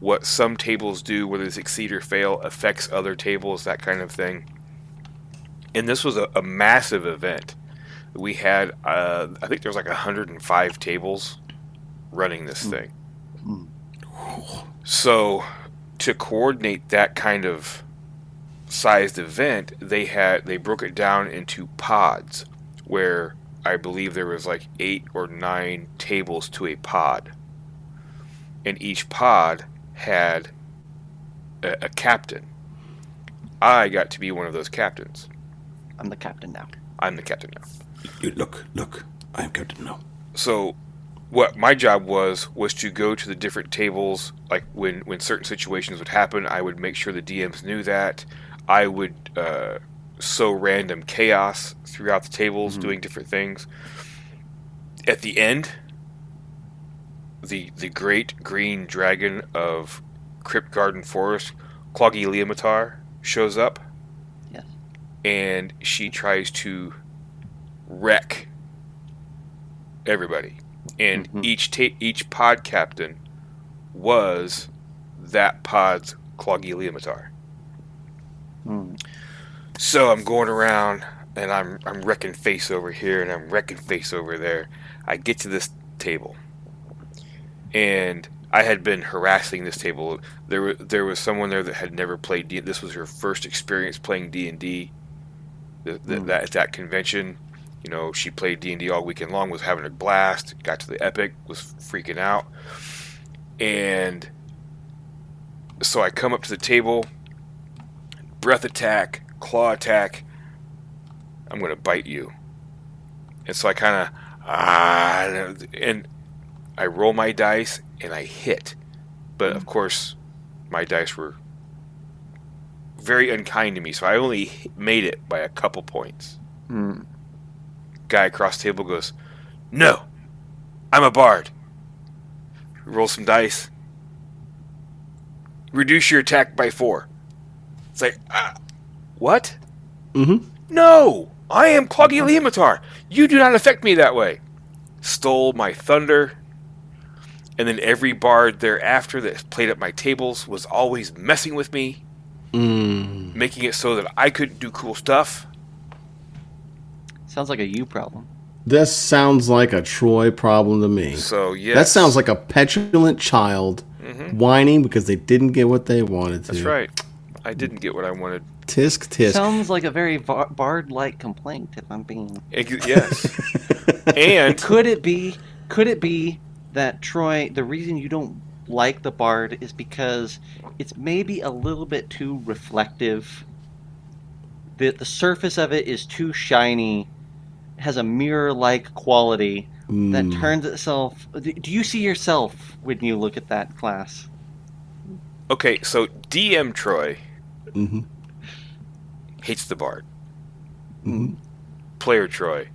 what some tables do, whether they succeed or fail, affects other tables, that kind of thing. And this was a, a massive event. We had, uh, I think there was like 105 tables running this Hmm. thing. Hmm. So to coordinate that kind of sized event, they had they broke it down into pods, where I believe there was like eight or nine tables to a pod, and each pod had a, a captain. I got to be one of those captains. I'm the captain now. I'm the captain now. You look, look. I am Captain now. So, what my job was was to go to the different tables. Like when when certain situations would happen, I would make sure the DMs knew that. I would uh, sow random chaos throughout the tables, Mhm. doing different things. At the end, the the great green dragon of Kryptgarden Forest, Claugiyliamatar, shows up. Yes. And she tries to wreck everybody. And Mhm. each ta- each pod captain was that pod's Claugiyliamatar. Hmm. So I'm going around and I'm I'm wrecking face over here and I'm wrecking face over there. I get to this table, and I had been harassing this table. There was there was someone there that had never played D. This was her first experience playing D and D. Hmm. That at that convention, you know, she played D and D all weekend long. Was having a blast. Got to the epic. Was freaking out, and so I come up to the table. Breath attack, claw attack. I'm gonna bite you. And so I kind of ah, and I roll my dice and I hit, but of course, my dice were very unkind to me. So I only made it by a couple points. Hmm. Guy across the table goes, "No, I'm a bard." Roll some dice. Reduce your attack by four. It's like, ah, what? Mm-hmm. No, I am Claugiyliamatar. You do not affect me that way. Stole my thunder. And then every bard thereafter that played at my tables was always messing with me, Mm. making it so that I couldn't do cool stuff. Sounds like a you problem. This sounds like a Troy problem to me. So yeah, That sounds like a petulant child whining because they didn't get what they wanted to. Mm-hmm. that's right. I didn't get what I wanted. Tisk tisk. Sounds like a very bar- bard-like complaint. If I'm being, Ex- Yes, and could it be? Could it be that Troy? The reason you don't like the bard is because it's maybe a little bit too reflective. The the surface of it is too shiny, has a mirror-like quality that Mm. turns itself. Do do you see yourself when you look at that class? okay, so DM Troy Mhm. hates the bard. Mm-hmm. Player Troy,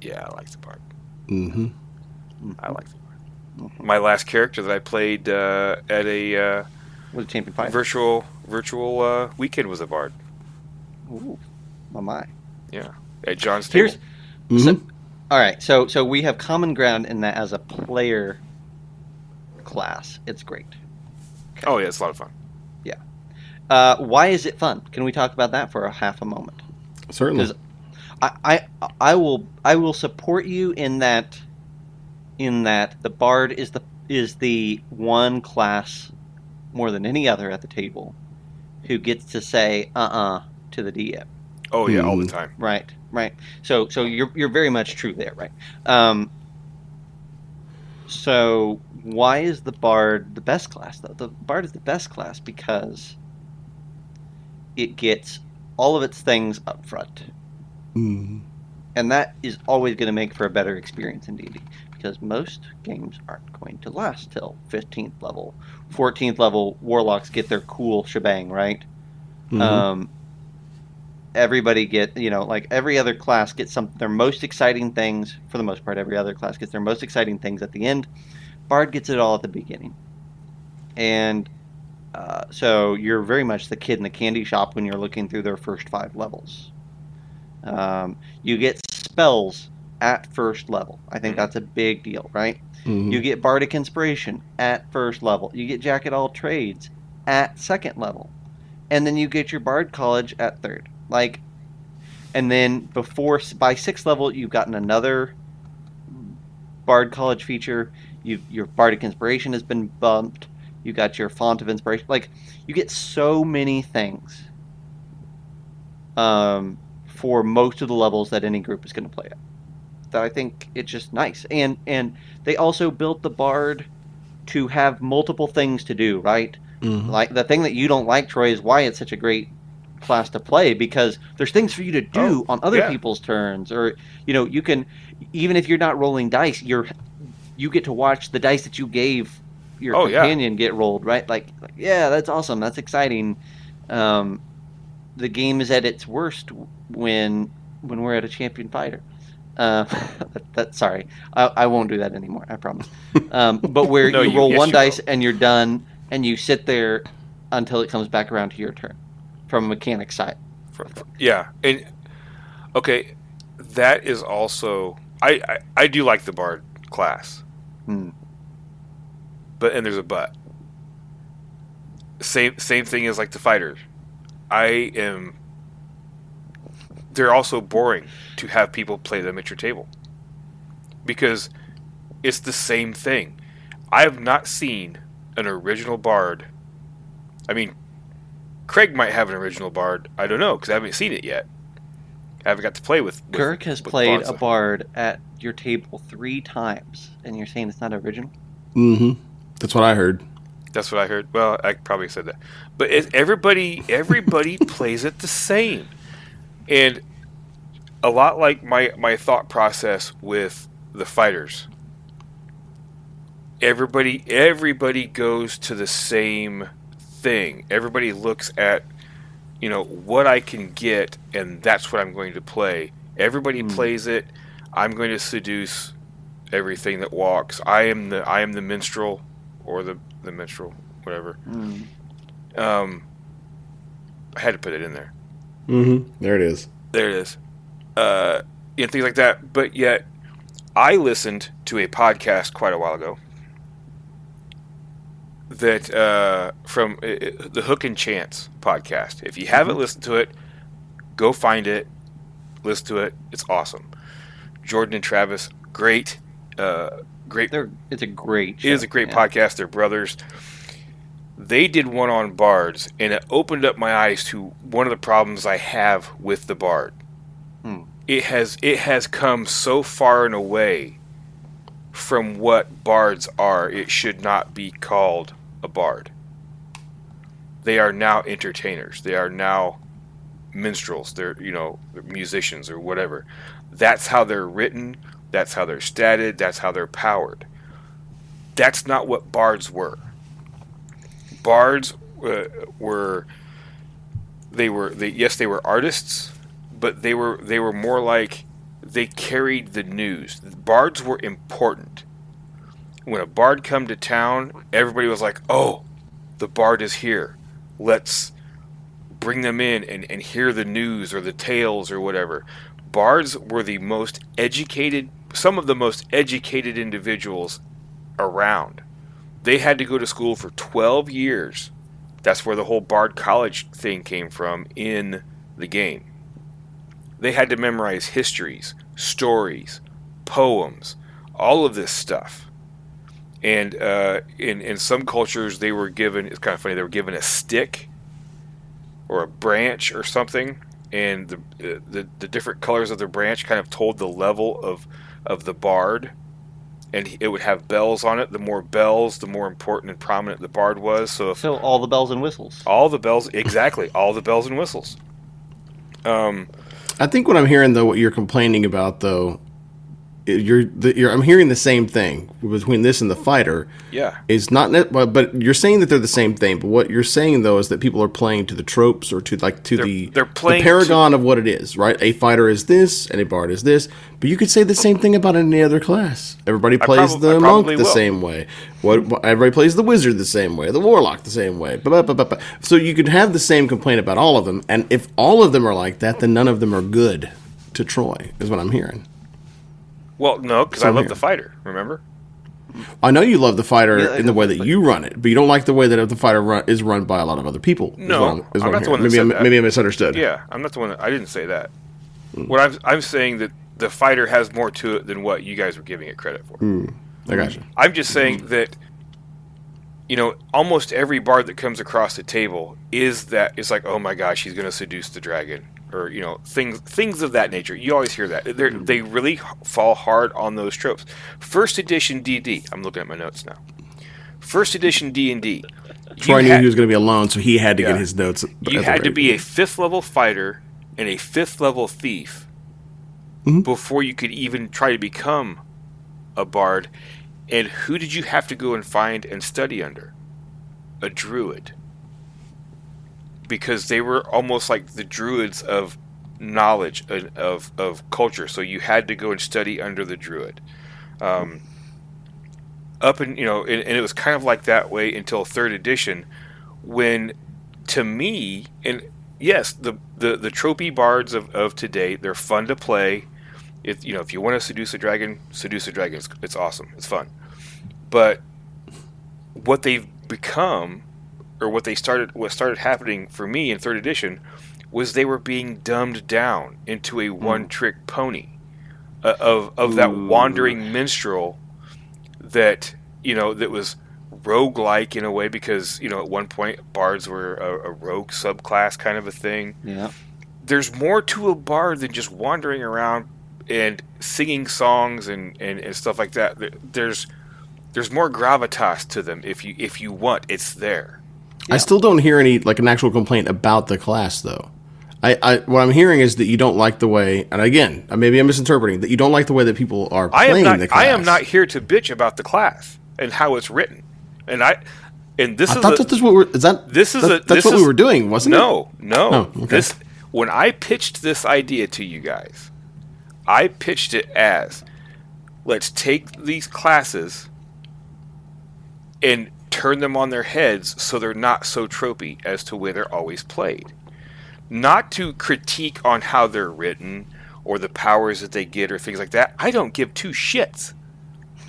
yeah, I like the bard. Mm-hmm. I like the bard. My last character that I played uh, at a uh, Was a champion fighter. virtual virtual uh, weekend was a bard. Ooh, my my. Yeah, at Jon's table. Here's. So- all right. So so we have common ground in that as a player class, it's great. oh yeah, it's a lot of fun. Uh, why is it fun? Can we talk about that for a half a moment? Certainly. I, I I will I will support you in that in that the bard is the is the one class more than any other at the table who gets to say uh uh to the DM. Oh yeah, all the Mhm. time. Right, right. So, so you're you're very much true there, right? Um, so, why is the bard the best class though? The bard is the best class because it gets all of its things up front, Mhm. and that is always going to make for a better experience in D&D because most games aren't going to last till 15th level, 14th level. Warlocks get their cool shebang, right? Mhm. um, everybody get you know like every other class gets some their most exciting things for the most part every other class gets their most exciting things at the end bard gets it all at the beginning and uh, so you're very much the kid in the candy shop when you're looking through their first five levels um, you get spells at first level i think that's a big deal right Mhm. you get Bardic Inspiration at first level. You get Jack at all trades at second level. And then you get your Bard College at third. Like and then before by sixth level you've gotten another Bard College feature. You your Bardic Inspiration has been bumped. You got your Font of Inspiration. Like you get so many things um, for most of the levels that any group is going to play at. That I think it's just nice. And and they also built the bard to have multiple things to do, right? Mhm. Like the thing that you don't like, Troy, is why it's such a great class to play because there's things for you to do Oh, on other yeah. people's turns, or you know, you can even if you're not rolling dice, you're you get to watch the dice that you gave your Oh, yeah. companion get rolled, right? Like, like, yeah, that's awesome, that's exciting. Um, the game is at its worst when when we're at a champion fighter. Uh, that, that sorry, I, I won't do that anymore. I promise. Um, but where No, you, you- roll yes, one you dice and you're done, and you sit there until it comes back around to your turn, from a mechanic side. For- for- yeah, and okay, that is also I, I I do like the bard class, Hmm. But and there's a but. Same same thing as like the fighters. I am. They're also boring to have people play them at your table because it's the same thing. I have not seen an original bard. I mean, Craig might have an original bard. I don't know because I haven't seen it yet. I haven't got to play with. with Kirk has with played bards. a bard at your table three times, and you're saying it's not original? Mhm. That's what I heard. That's what I heard. Well, I probably said that, but it, everybody everybody plays it the same, and a lot like my my thought process with the fighters. Everybody everybody goes to the same thing. Everybody looks at you know what I can get, and that's what I'm going to play. Everybody hmm. plays it. I'm going to seduce everything that walks. I am the I am the minstrel, or the the minstrel, whatever. Mm. Um, I had to put it in there. Mm-hmm. There it is. There it is. Uh, and things like that. But yet, I listened to a podcast quite a while ago that uh, from uh, uh, the Hook and Chance podcast. If you haven't listened to it, go find it, listen to it. It's awesome. Jordan and Travis, great, uh, great. They're, it's a great. It is a great yeah. podcast. They're brothers. They did one on bards, and it opened up my eyes to one of the problems I have with the bard. Hmm. It has it has come so far and away from what bards are. It should not be called a bard. They are now entertainers. They are now minstrels. They're you know musicians or whatever. That's how they're written. That's how they're statted. That's how they're powered. That's not what bards were. Bards uh, were they were they yes they were artists, but they were they were more like they carried the news. Bards were important. When a bard come to town, everybody was like, "Oh, the bard is here. Let's bring them in and, and hear the news or the tales or whatever." Bards were the most educated, some of the most educated individuals around. They had to go to school for 12 years. That's where the whole Bard College thing came from in the game. They had to memorize histories, stories, poems, all of this stuff. And uh, in in some cultures, they were given. It's kind of funny. They were given a stick or a branch or something, and the the, the different colors of the branch kind of told the level of of the bard. And it would have bells on it. The more bells, the more important and prominent the bard was. So if So all the bells and whistles. all the bells, exactly, all the bells and whistles. Um, I think what I'm hearing though, what you're complaining about though, you're, the, you're I'm hearing the same thing between this and the fighter. yeah, Is not but, but you're saying that they're the same thing. But what you're saying though is that people are playing to the tropes or to like to They're- the they're playing the paragon of what it is, right? A fighter is this, and a bard is this. But you could say the same thing about any other class. Everybody plays prob- the monk the will. same way. What, everybody plays the wizard the same way, the warlock the same way. Ba- ba- ba- ba- ba. So you could have the same complaint about all of them, and if all of them are like that, then none of them are good to Troy. Is what I'm hearing. Well, no, because I love here. the fighter. Remember? I know you love the fighter Yeah, in the way that but- you run it, but you don't like the way that the fighter run, is run by a lot of other people. No, what I'm, is I'm what not the one that maybe, said I, that. maybe I misunderstood. Yeah, I'm not the one. That, I didn't say that. Hmm. What I'm I'm saying that the fighter has more to it than what you guys were giving it credit for. Hmm, I got you. I'm just saying hmm. that you know almost every bard that comes across the table is that it's like oh my gosh he's going to seduce the dragon or you know things things of that nature. You always hear that. They're, they really fall hard on those tropes. First edition DD. I'm looking at my notes now. First edition D and D. Troy knew he was going to be alone, so he had to Yeah. get his notes. You had to be a fifth level fighter and a fifth level thief Mhm. before you could even try to become a bard. And who did you have to go and find and study under? A druid. Because they were almost like the druids of knowledge uh, of, of culture. So you had to go and study under the druid. Um, up and you know, and, and it was kind of like that way until third edition, when to me, and yes, the the the tropey bards of, of today, they're fun to play. If you know, if you want to seduce a dragon, seduce a dragon. It's, it's awesome. It's fun. But what they've become, or what they started, what started happening for me in third edition, was they were being dumbed down into a one-trick pony uh, of of that Ooh. wandering minstrel that you know that was rogue-like in a way because you know at one point bards were a, a rogue subclass kind of a thing Yeah. there's more to a bard than just wandering around and singing songs and, and, and stuff like that there's there's more gravitas to them if you if you want it's there I still don't hear any like an actual complaint about the class though. I, I what I'm hearing is that you don't like the way, and again, maybe I'm misinterpreting that you don't like the way that people are I playing am the not class. I am not here to bitch about the class and how it's written and I and this I is thought a- that this what we're is that This is that- a- that's this what is- we were doing, wasn't it? No, no. Oh, okay. This when I pitched this idea to you guys, I pitched it as let's take these classes and turn them on their heads so they're not so tropey as to where they're always played. Not to critique on how they're written or the powers that they get or things like that. I don't give two shits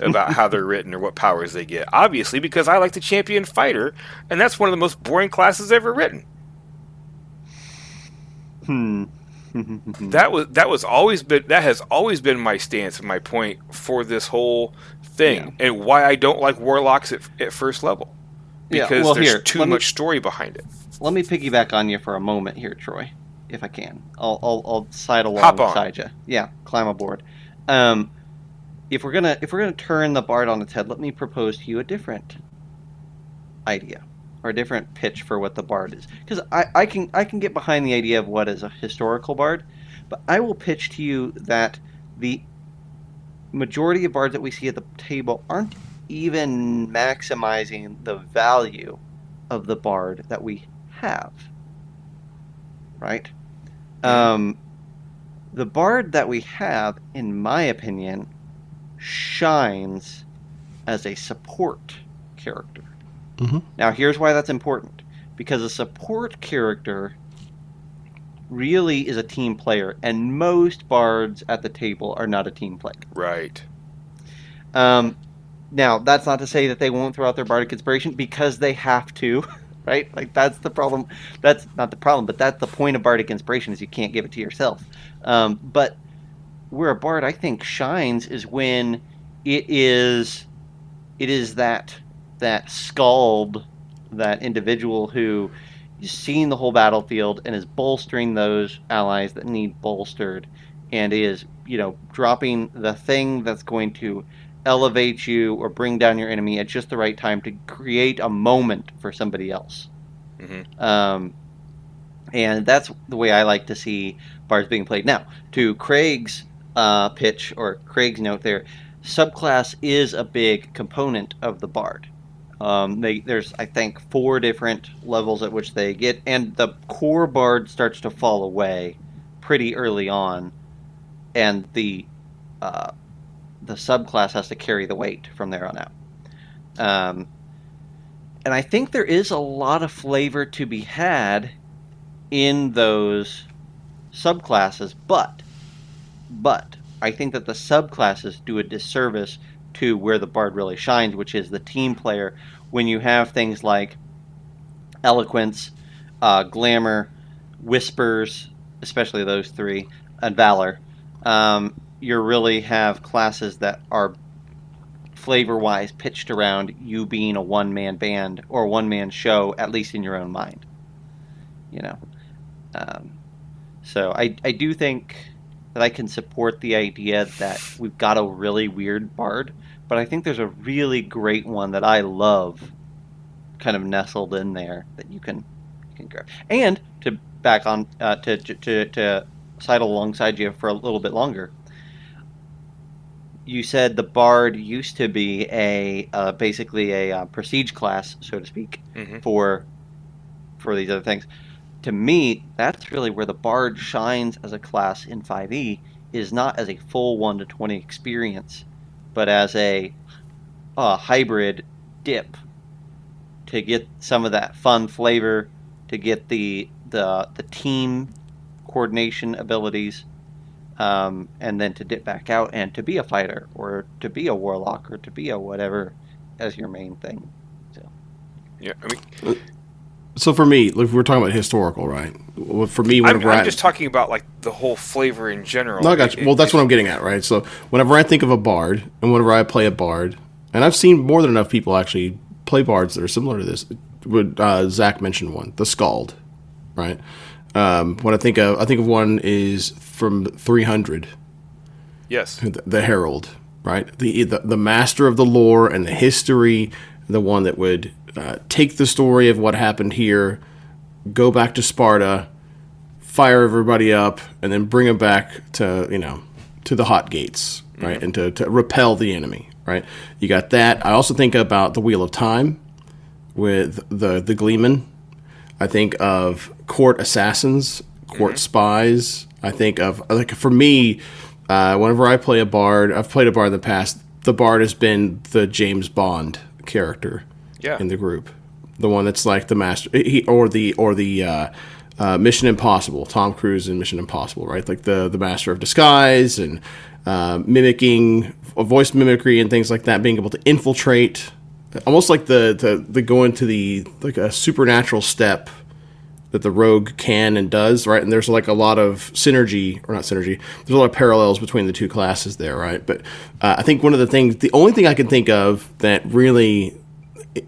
about how they're written or what powers they get. Obviously, because I like the champion fighter, and that's one of the most boring classes ever written. Hmm. That was that was always been that has always been my stance and my point for this whole thing and why I don't like warlocks at, at first level Yeah, because well, there's here, too me- much story behind it. Let me piggyback on you for a moment here, Troy, if I can. I'll I'll, I'll side alongside you. Yeah, climb aboard. Um, if we're gonna if we're gonna turn the bard on its head, let me propose to you a different idea or a different pitch for what the bard is. Because I, I can I can get behind the idea of what is a historical bard, but I will pitch to you that the majority of bards that we see at the table aren't even maximizing the value of the bard that we have. Right? Um, the bard that we have, in my opinion, shines as a support character. Mhm. Now, here's why that's important because a support character really is a team player, and most bards at the table are not a team player. Right. Um, now, that's not to say that they won't throw out their bardic inspiration because they have to, right? Like that's the problem. That's not the problem, but that's the point of bardic inspiration is you can't give it to yourself. Um, but where a bard I think shines is when it is it is that that skald, that individual who is seeing the whole battlefield and is bolstering those allies that need bolstered and is you know dropping the thing that's going to elevate you or bring down your enemy at just the right time to create a moment for somebody else. Mhm. Um, and that's the way I like to see bars being played. Now, to Craig's uh, pitch or Craig's note there, subclass is a big component of the bard. Um, they, there's, I think, four different levels at which they get, and the core bard starts to fall away pretty early on, and the uh, the subclass has to carry the weight from there on out. Um, and I think there is a lot of flavor to be had in those subclasses, but but I think that the subclasses do a disservice to where the bard really shines, which is the team player. When you have things like eloquence, uh, glamour, whispers, especially those three, and valor, um, you really have classes that are flavor wise pitched around you being a one man band or one man show, at least in your own mind. You know? Um, so I, I do think that I can support the idea that we've got a really weird bard, but I think there's a really great one that I love kind of nestled in there that you can you can grab. And to back on uh, to, to, to, to sidle alongside you for a little bit longer, you said the bard used to be a uh, basically a uh, prestige class, so to speak, Mhm. for for these other things. To me, that's really where the bard shines as a class in 5e is not as a full 1 to 20 experience, but as a, a hybrid dip to get some of that fun flavor, to get the the the team coordination abilities, um, and then to dip back out and to be a fighter or to be a warlock or to be a whatever as your main thing. Yeah. I mean, So for me, if we're talking about historical, right? For me, I'm, whenever I, I'm just talking about like the whole flavor in general. No, I got you. It- Well, that's it- what I'm getting at, right? So whenever I think of a bard, and whenever I play a bard, and I've seen more than enough people actually play bards that are similar to this. Would uh, Zac mentioned one, the Skald, right? Um, when I think of, I think of one is from 300, Yes. the, the Herald, right? The, the the master of the lore and the history, the one that would uh, take the story of what happened here, go back to Sparta, fire everybody up, and then bring them back to you know to the hot gates, right, and to, to repel the enemy, right? You got that. I also think about the Wheel of Time with the the Gleeman. I think of court assassins, court spies. I think of like for me, Uh, whenever I play a bard, I've played a bard in the past. The bard has been the James Bond character Yeah. in the group, the one that's like the master, he, or the or the uh, uh, Mission Impossible, Tom Cruise in Mission Impossible, right? Like the the master of disguise and uh, mimicking, voice mimicry and things like that, being able to infiltrate, almost like the the, the go into the like a supernatural step that the rogue can and does, right? And there's like a lot of synergy, or not synergy. There's a lot of parallels between the two classes there, right? But uh, I think one of the things, the only thing I can think of that really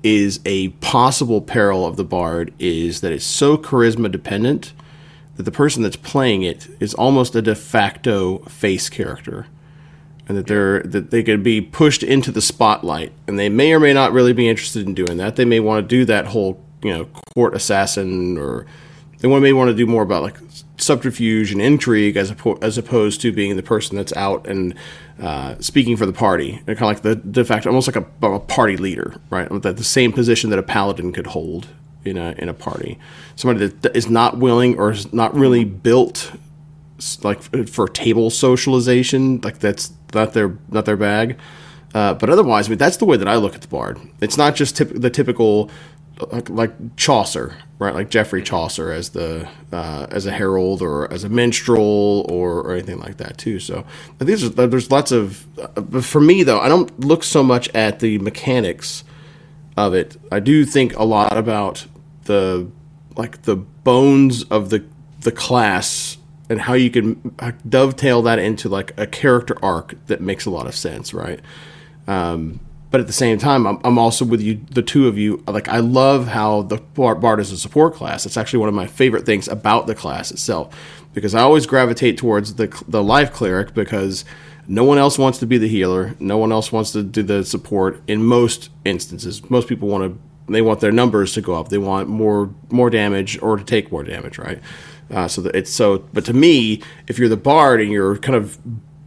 is a possible peril of the bard is that it's so charisma dependent that the person that's playing it is almost a de facto face character. And that they're that they could be pushed into the spotlight. And they may or may not really be interested in doing that. They may want to do that whole you know court assassin or they may want to do more about like subterfuge and intrigue as as opposed to being the person that's out and uh, speaking for the party kind of like the de facto almost like a, a party leader right? That the same position that a paladin could hold in a in a party. Somebody that is not willing or is not really built like for table socialization like that's not their not their bag. Uh, but otherwise i mean that's the way that i look at the bard. It's not just typ- the typical like, like chaucer right like geoffrey chaucer as the uh, as a herald or as a minstrel or, or anything like that too so these are there's, there's lots of uh, but for me though i don't look so much at the mechanics of it. I do think a lot about the like the bones of the the class and how you can uh, dovetail that into like a character arc that makes a lot of sense, right? Um, but at the same time, I'm, I'm also with you, the two of you. Like, I love how the Bard, is a support class. It's actually one of my favorite things about the class itself because I always gravitate towards the the life cleric because no one else wants to be the healer. No one else wants to do the support. In most instances, most people want to they want their numbers to go up. They want more more damage or to take more damage, right? Uh, so that it's so. But to me, if you're the bard and you're kind of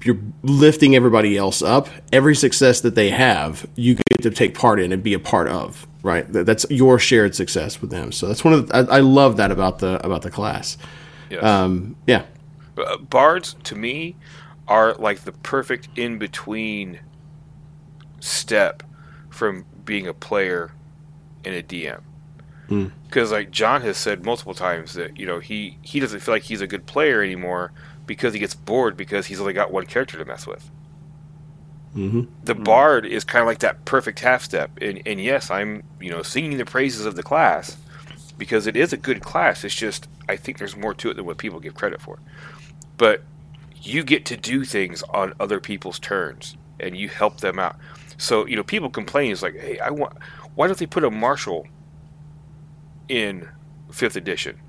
you're lifting everybody else up, every success that they have, you get to take part in and be a part of, right? That's your shared success with them. So that's one of the, I, I love that about the about the class. Yes. Um, yeah, Uh, bards to me are like the perfect in between step from being a player and a DM. Because like Jon has said multiple times that you know he he doesn't feel like he's a good player anymore because he gets bored because he's only got one character to mess with. hmm The bard is kind of like that perfect half step, and and yes, I'm you know singing the praises of the class because it is a good class. It's just I think there's more to it than what people give credit for. But you get to do things on other people's turns, and you help them out. So you know people complain it's like, hey, I want why don't they put a marshal in fifth edition?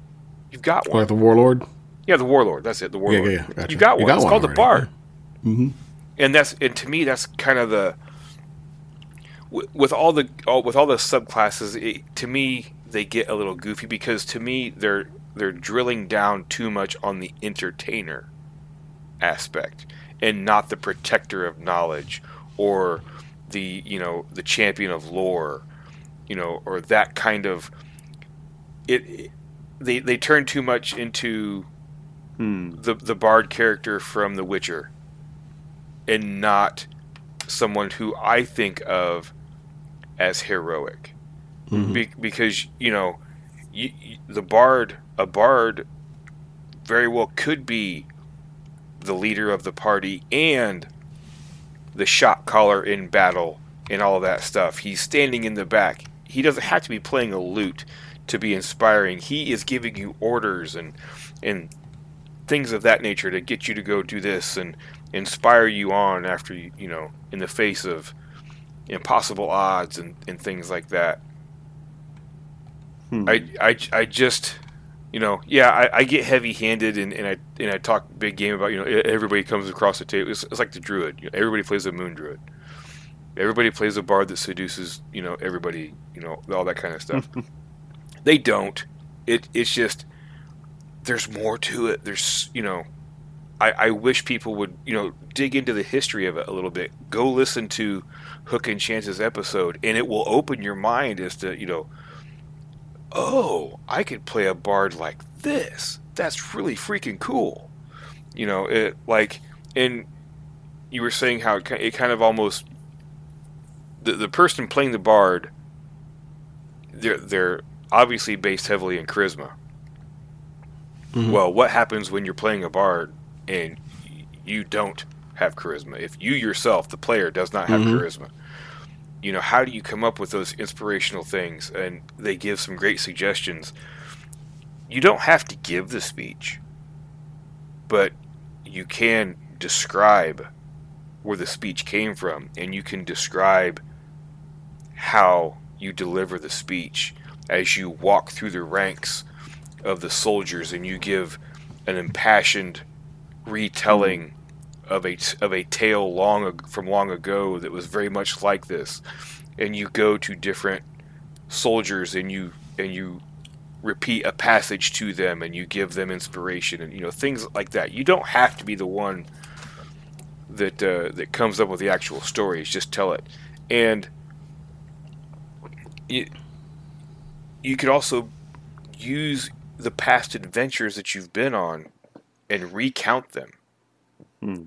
You've got one. like the warlord. Yeah, the warlord. That's it. The warlord. yeah, gotcha. You got You one. got it's one called the already, bard. Mm-hmm. And that's and to me that's kind of the wi- with all the all, with all the subclasses. It, to me, they get a little goofy because to me they're they're drilling down too much on the entertainer aspect and not the protector of knowledge or the you know the champion of lore, you know, or that kind of it. it they they turn too much into Hmm. the the bard character from The Witcher, and not someone who I think of as heroic, Mhm. Be- because you know, you, you- the bard, a bard, very well could be the leader of the party and the shot caller in battle and all of that stuff. He's standing in the back. He doesn't have to be playing a lute to be inspiring. He is giving you orders and and things of that nature to get you to go do this and inspire you on after you you know in the face of impossible odds and, and things like that. Hmm. I, I, I just you know yeah I, I get heavy handed and, and I and I talk big game about you know everybody comes across the table. It's, it's like the druid. You know, everybody plays a moon druid. Everybody plays a bard that seduces you know everybody you know all that kind of stuff. They don't. It it's just there's more to it. There's you know I, I wish people would you know dig into the history of it a little bit. Go listen to hook and chance's episode and it will open your mind as to you know oh i could play a bard like this. That's really freaking cool. You know it like and you were saying how it, it kind of almost the the person playing the bard they're they're obviously based heavily in charisma. Mhm. Well, what happens when you're playing a bard and you don't have charisma? If you yourself, the player, does not have Mhm. charisma, you know how do you come up with those inspirational things? And they give some great suggestions. You don't have to give the speech, but you can describe where the speech came from, and you can describe how you deliver the speech as you walk through the ranks of the soldiers and you give an impassioned retelling of a of a tale long from long ago that was very much like this. And you go to different soldiers and you and you repeat a passage to them and you give them inspiration and you know things like that. You don't have to be the one that uh, that comes up with the actual stories just tell it. And you, you could also use the past adventures that you've been on and recount them. Hmm.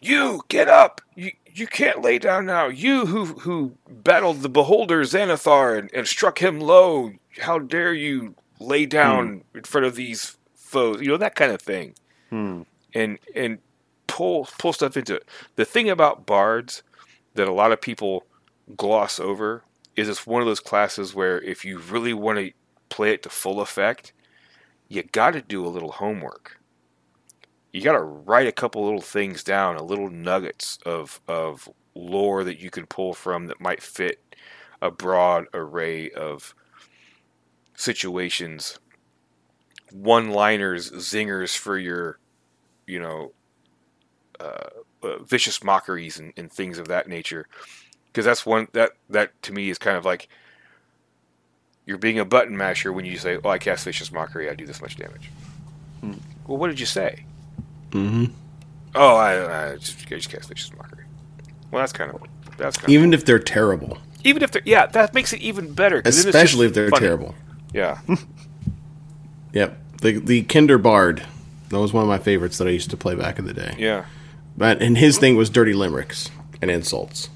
You get up. You you can't lay down now. You who who battled the beholder Xanathar and, and struck him low. How dare you lay down in front of these foes? You know that kind of thing. Hmm. And and pull pull stuff into it. The thing about bards that a lot of people gloss over is it's one of those classes where if you really want to play it to full effect, you got to do a little homework. You got to write a couple little things down, a little nuggets of of lore that you can pull from that might fit a broad array of situations. One-liners, zingers for your, you know, uh, uh, vicious mockeries and, and things of that nature because that's one that that to me is kind of like you're being a button masher when you say, "Oh, I cast vicious mockery. I do this much damage." Hmm. Well, what did you say? hmm Oh, I, I, just, I just cast vicious mockery. Well, that's kind of that's kind Even if they're terrible, even if they're yeah, that makes it even better. especially if they're funny. terrible. Yeah, Yep. The the Kender Bard. That was one of my favorites that I used to play back in the day. yeah. But and his thing was dirty limericks and insults.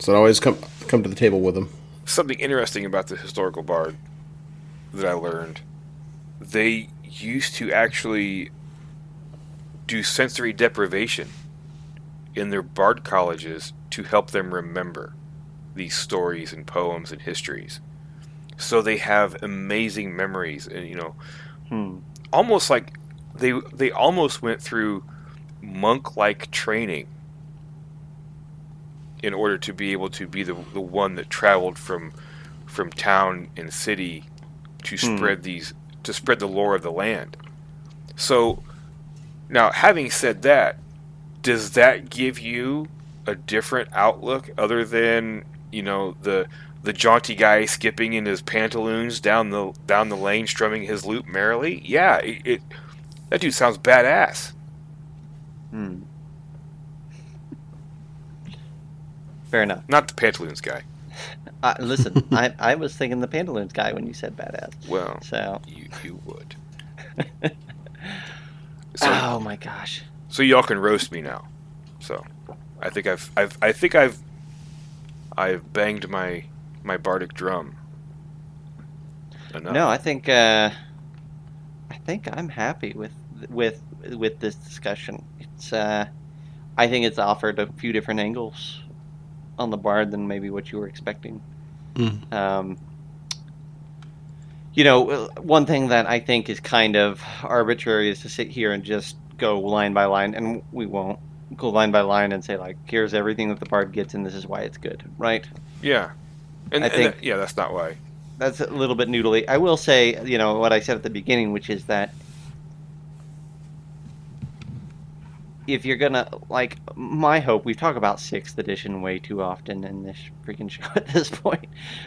So I'd always come come to the table with him. Something interesting about the historical bard that I learned. They used to actually do sensory deprivation in their bard colleges to help them remember these stories and poems and histories. So they have amazing memories and you know Hmm. almost like they they almost went through monk like training in order to be able to be the, the one that traveled from from town and city to Hmm. spread these to spread the lore of the land. So now having said that, does that give you a different outlook other than, you know, the the jaunty guy skipping in his pantaloons down the down the lane strumming his lute merrily? Yeah, it, it that dude sounds badass. Hmm. Fair enough. Not the pantaloons guy. Uh, listen, I, I was thinking the pantaloons guy when you said badass. Well, So, you you would. so oh my gosh. so y'all can roast me now. So I think I've I've I think I've I've banged my my bardic drum. Enough. No, I think uh, I think I'm happy with with with this discussion. It's uh, I think it's offered a few different angles on the bard than maybe what you were expecting. Mm. Um, you know, one thing that I think is kind of arbitrary is to sit here and just go line by line, and we won't go line by line and say like, here's everything that the bard gets, and this is why it's good, right? Yeah. And, I and think- that- yeah, that's not why. that's a little bit noodly. I will say, you know, what I said at the beginning, which is that if you're gonna like my hope, we talk about sixth edition way too often in this freaking show at this point,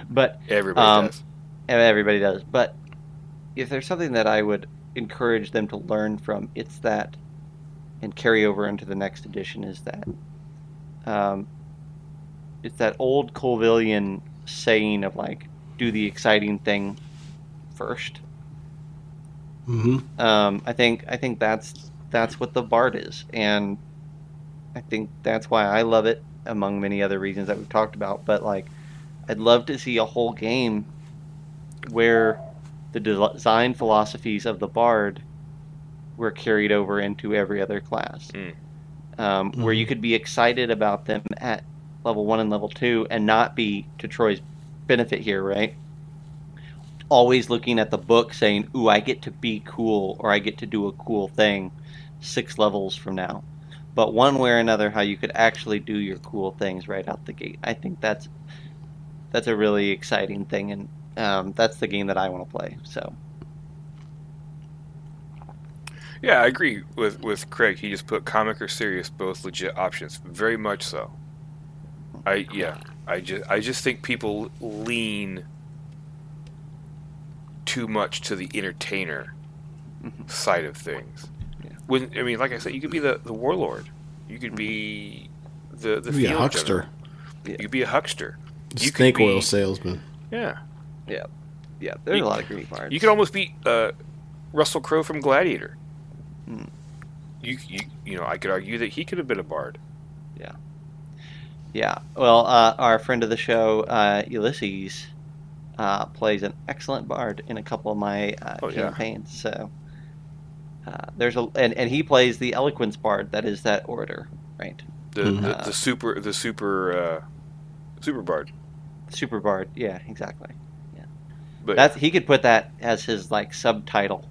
but Everybody Um, does. everybody does. But if there's something that I would encourage them to learn from, it's that, and carry over into the next edition is that, um, it's that old Colvillian saying of like, do the exciting thing first. hmm Um, I think I think that's that's what the bard is, and I think that's why I love it, among many other reasons that we've talked about. But like, I'd love to see a whole game where the design philosophies of the bard were carried over into every other class, Mm. um, where you could be excited about them at level one and level two, and not be to Troy's benefit here, right? Always looking at the book, saying, "Ooh, I get to be cool, or I get to do a cool thing." Six levels from now, but one way or another, how you could actually do your cool things right out the gate. I think that's that's a really exciting thing, and um, that's the game that I want to play. So Yeah, I agree with with Craig. He just put comic or serious, both legit options. Very much so. I yeah, I just I just think people lean too much to the entertainer Mhm. side of things. Yeah. When I mean, like I said, you could be the, the warlord. You could be the the Be a huckster, general. You could be a huckster. You could snake be- oil salesman. Yeah, yeah, Yeah. there's You- a lot of greedy bards. you could almost be uh, Russell Crowe from Gladiator. Hmm. You, you you know, I could argue that he could have been a bard. Yeah. Yeah. Well, uh, our friend of the show, uh, Ulysses, uh, plays an excellent bard in a couple of my uh, Oh, yeah. campaigns. So uh, there's a and, and he plays the eloquence bard. That is that orator, right? The Mhm. the, the super the super uh, super bard. Super bard. Yeah, exactly. Yeah, but That's he could put that as his like subtitle,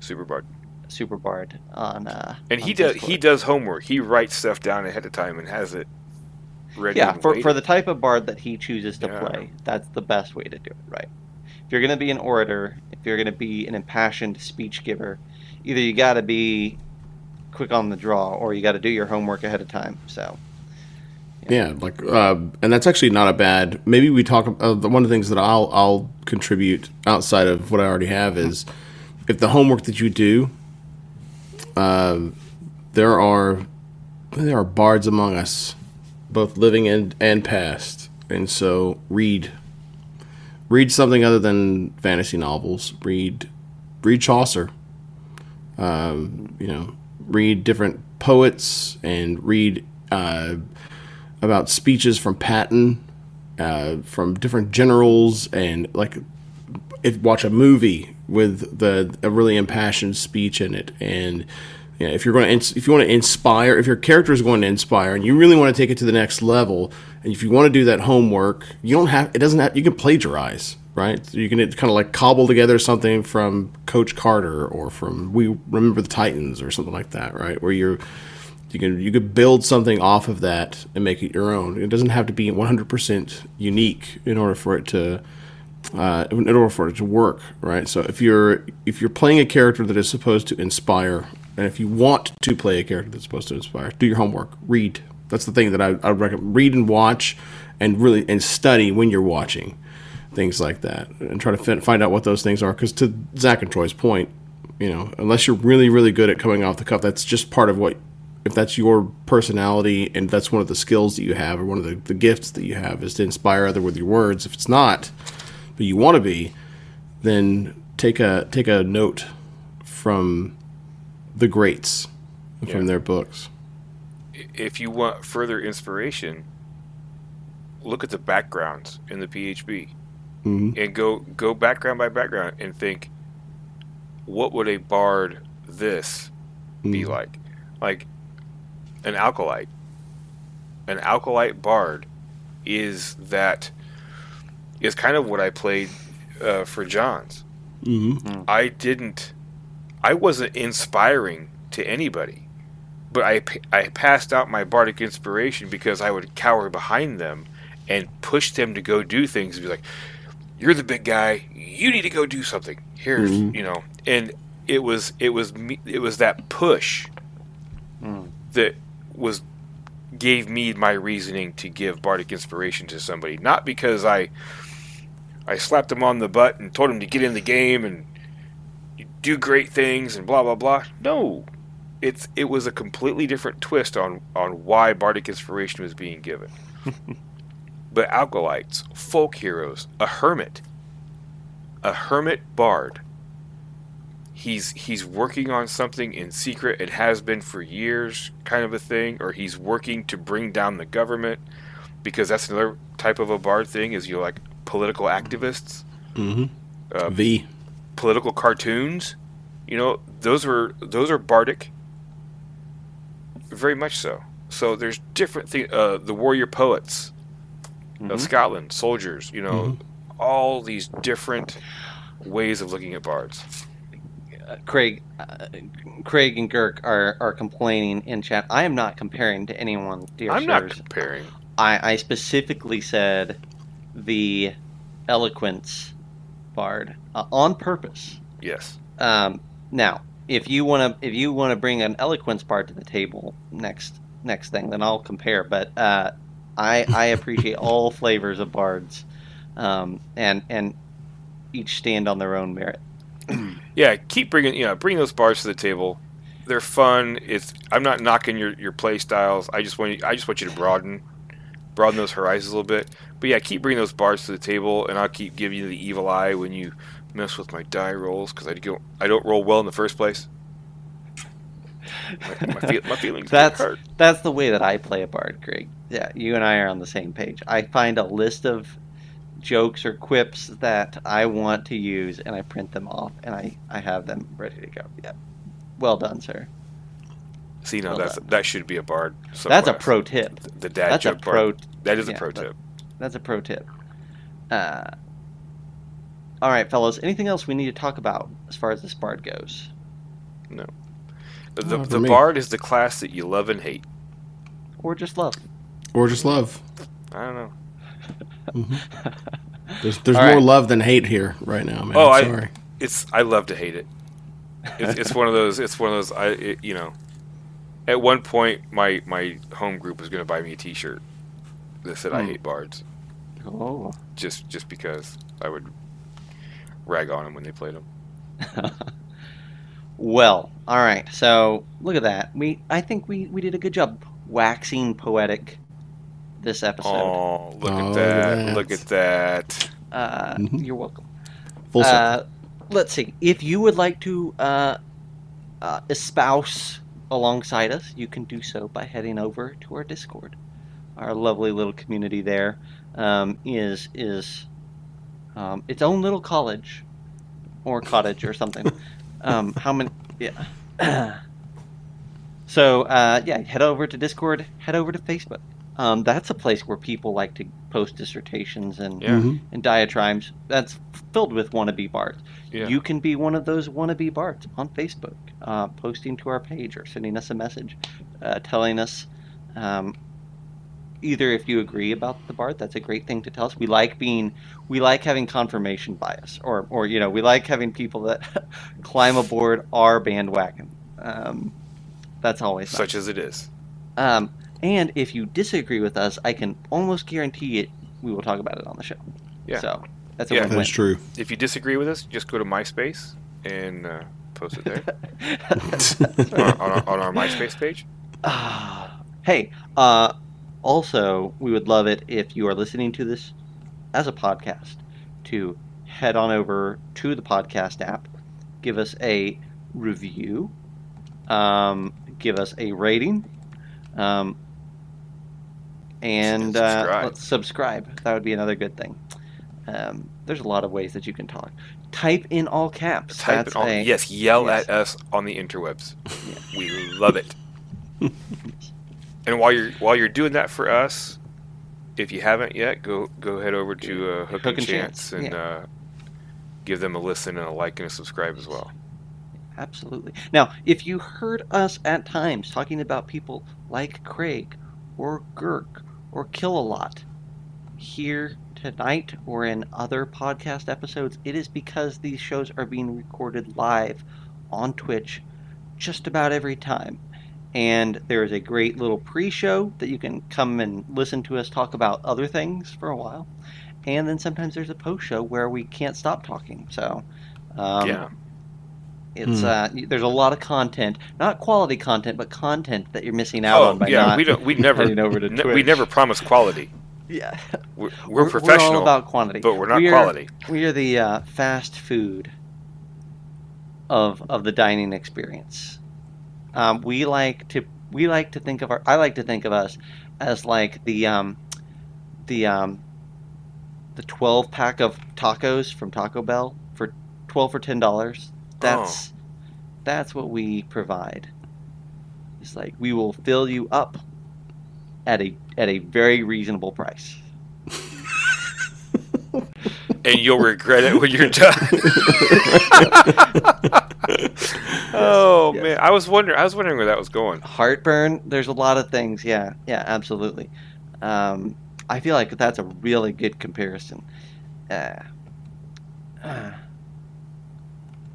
super bard. super bard on. Uh, And he does Discord. he does homework. He writes stuff down ahead of time and has it ready. yeah for, waiting. for the type of bard that he chooses to Yeah. play that's the best way to do it right if you're going to be an orator if you're going to be an impassioned speech giver either you got to be quick on the draw or you got to do your homework ahead of time so Yeah, like, uh, and that's actually not a bad. Maybe we talk. Uh, one of the things that I'll I'll contribute outside of what I already have is if the homework that you do, um, there are there are bards among us, both living and and past, and so read read something other than fantasy novels. Read read Chaucer. Um, you know, read different poets and read. Uh, about speeches from Patton, uh, from different generals, and like if, watch a movie with the a really impassioned speech in it. And if you're going to if you want to inspire, if your character is going to inspire, and you really want to take it to the next level, if you want to do that homework, you don't have it doesn't have you can plagiarize. Right, so you can kind of like cobble together something from Coach Carter or from We Remember the Titans or something like that, right? Where you're you can you could build something off of that and make it your own. It doesn't have to be 100% unique in order for it to uh, in order for it to work, right? So if you're if you're playing a character that is supposed to inspire, and if you want to play a character that's supposed to inspire, do your homework. Read. That's the thing that I I recommend. Read and watch, and really and study when you're watching things like that, and try to fin- find out what those things are. Because to Zac and Troy's point, you know, unless you're really really good at coming off the cuff, that's just part of what if that's your personality and that's one of the skills that you have or one of the, the gifts that you have is to inspire other with your words if it's not but you want to be then take a take a note from the greats and from their books if you want further inspiration, look at the backgrounds in the PHB hmm and go go background by background and think, what would a bard this be like? Like an acolyte. An acolyte bard is that is kind of what I played uh, for Jon's. hmm I didn't, I wasn't inspiring to anybody, but I, I passed out my bardic inspiration because I would cower behind them and push them to go do things and be like, "You're the big guy. You need to go do something." Here's Mhm. you know, and it was it was me, it was that push Mm. that was gave me my reasoning to give bardic inspiration to somebody, not because I I slapped him on the butt and told him to get in the game and do great things and blah blah blah. No, it's it was a completely different twist on on why bardic inspiration was being given. but acolytes, folk heroes, a hermit, a hermit bard he's he's working on something in secret. It has been for years, kind of a thing, or he's working to bring down the government because that's another type of a bard thing. Is you like political activists, Mm-hmm. Uh, v. political cartoons. You know, those are those are bardic. Very much so. So there's different things. Uh, the warrior poets Mhm. of Scotland, soldiers. You know, all these different ways of looking at bards. Uh, Craig, uh, Craig and Girk are, are complaining in chat. I am not comparing to anyone, dear I'm not comparing. I, I specifically said the eloquence bard uh, on purpose. Yes. Um, now, if you want to if you want to bring an eloquence bard to the table next next thing, then I'll compare. But uh, I I appreciate all flavors of bards, um, and and each stand on their own merit. Yeah, keep bringing you know bring those bars to the table. They're fun. It's I'm not knocking your, your play styles. I just want you, I just want you to broaden broaden those horizons a little bit. But yeah, keep bringing those bars to the table, and I'll keep giving you the evil eye when you mess with my die rolls because I don't I don't roll well in the first place. My, my, feel, my feelings That's hurt. that's the way that I play a bard, Craig. Yeah, you and I are on the same page. I find a list of jokes or quips that I want to use, and I print them off, and I I have them ready to go. Yeah, well done, sir. See, no, well that's done. that should be a bard. That's a pro tip. The dad That's a pro. bard. That is a pro tip. That's a pro tip. Uh, all right, fellas. Anything else we need to talk about as far as this bard goes? No. The, the me. bard is the class that you love and hate. Or just love? Or just love. I don't know. There's there's All more right. love than hate here right now, man. Oh, I- Sorry. it's I love to hate it. It's, it's one of those. It's one of those. I it, you know, at one point my my home group was going to buy me a T-shirt that said I Hmm. hate bards, Oh. just just because I would rag on them when they played them. Well, all right. So look at that. We I think we we did a good job waxing poetic this episode. Oh, look Oh, at look that! at Look at that! Uh, Mhm. You're welcome. Full. Uh, let's see. If you would like to uh, uh, espouse alongside us, you can do so by heading over to our Discord. Our lovely little community there um, is is um, its own little college or cottage or something. um, how many? Yeah. so uh, yeah, head over to Discord. Head over to Facebook. Um, that's a place where people like to post dissertations and Yeah. Mhm. and diatribes that's filled with wannabe bards. Yeah. You can be one of those wannabe bards on Facebook, uh, posting to our page or sending us a message, uh, telling us um, either if you agree about the bard. That's a great thing to tell us. We like being, we like having confirmation bias, or or you know, we like having people that climb aboard our bandwagon. Um, that's always nice. Such as it is. Um, and if you disagree with us, I can almost guarantee it. We will talk about it on the show. Yeah. So that's a Yeah. That's true. If you disagree with us, just go to MySpace and uh, post it there on, our, on, our, on our MySpace page. Ah, hey, uh, also, we would love it if you are listening to this as a podcast to head on over to the podcast app, give us a review, um, give us a rating, um, and uh, Subscribe. let's subscribe. That would be another good thing. Um, there's a lot of ways that you can talk. Type in all caps. Type That's it on. a- yes, yell yes. at us on the interwebs. We love it. and while you're while you're doing that for us, if you haven't yet, go go head over to uh, Hook, Hook and Chance, Chance, and uh, give them a listen and a like and a subscribe as well. Absolutely. Now, if you heard us at times talking about people like Craig or Girk or Kill a Lot here tonight or in other podcast episodes, it is because these shows are being recorded live on Twitch just about every time. And there is a great little pre show that you can come and listen to us talk about other things for a while. And then sometimes there's a post show where we can't stop talking. So, um, yeah, it's Hmm. uh, there's a lot of content, not quality content, but content that you're missing out oh on by yeah, not we don't we never over to ne- we never promise quality. Yeah, We're, we're, all professional, about quantity, but we're not we are, quality. We are the uh, fast food of of the dining experience. Um, we like to we like to think of our I like to think of us as like the um, the um, the twelve pack of tacos from Taco Bell for twelve for ten dollars. That's that's what we provide. It's like we will fill you up at a at a very reasonable price. and you'll regret it when you're done. oh yes. man, I was wondering. I was wondering where that was going. Heartburn. There's a lot of things. Yeah, yeah, absolutely. Um, I feel like that's a really good comparison. Uh, uh,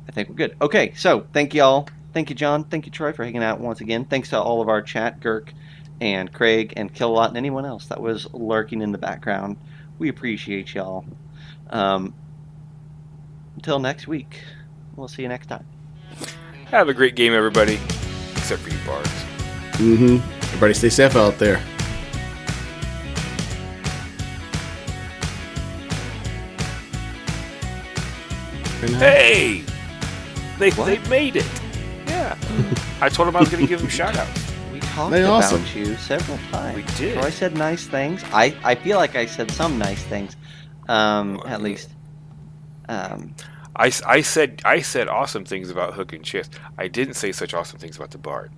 I think we're good. Okay, so thank you all. Thank you, Jon. Thank you, Troy, for hanging out once again. Thanks to all of our chat, Girk and Craig and Kilowatt and anyone else that was lurking in the background. We appreciate y'all. Um, until next week, we'll see you next time. Have a great game, everybody, except for you, bards. Mm-hmm. Everybody stay safe out there. Hey, they What? they made it. Yeah, I told them I was going to give them shout outs. We talked They about awesome. you several times. We did. Troy said nice things. I, I feel like I said some nice things, um, at least. Um, I, I said I said awesome things about Hook and Chist. I didn't say such awesome things about the Bard.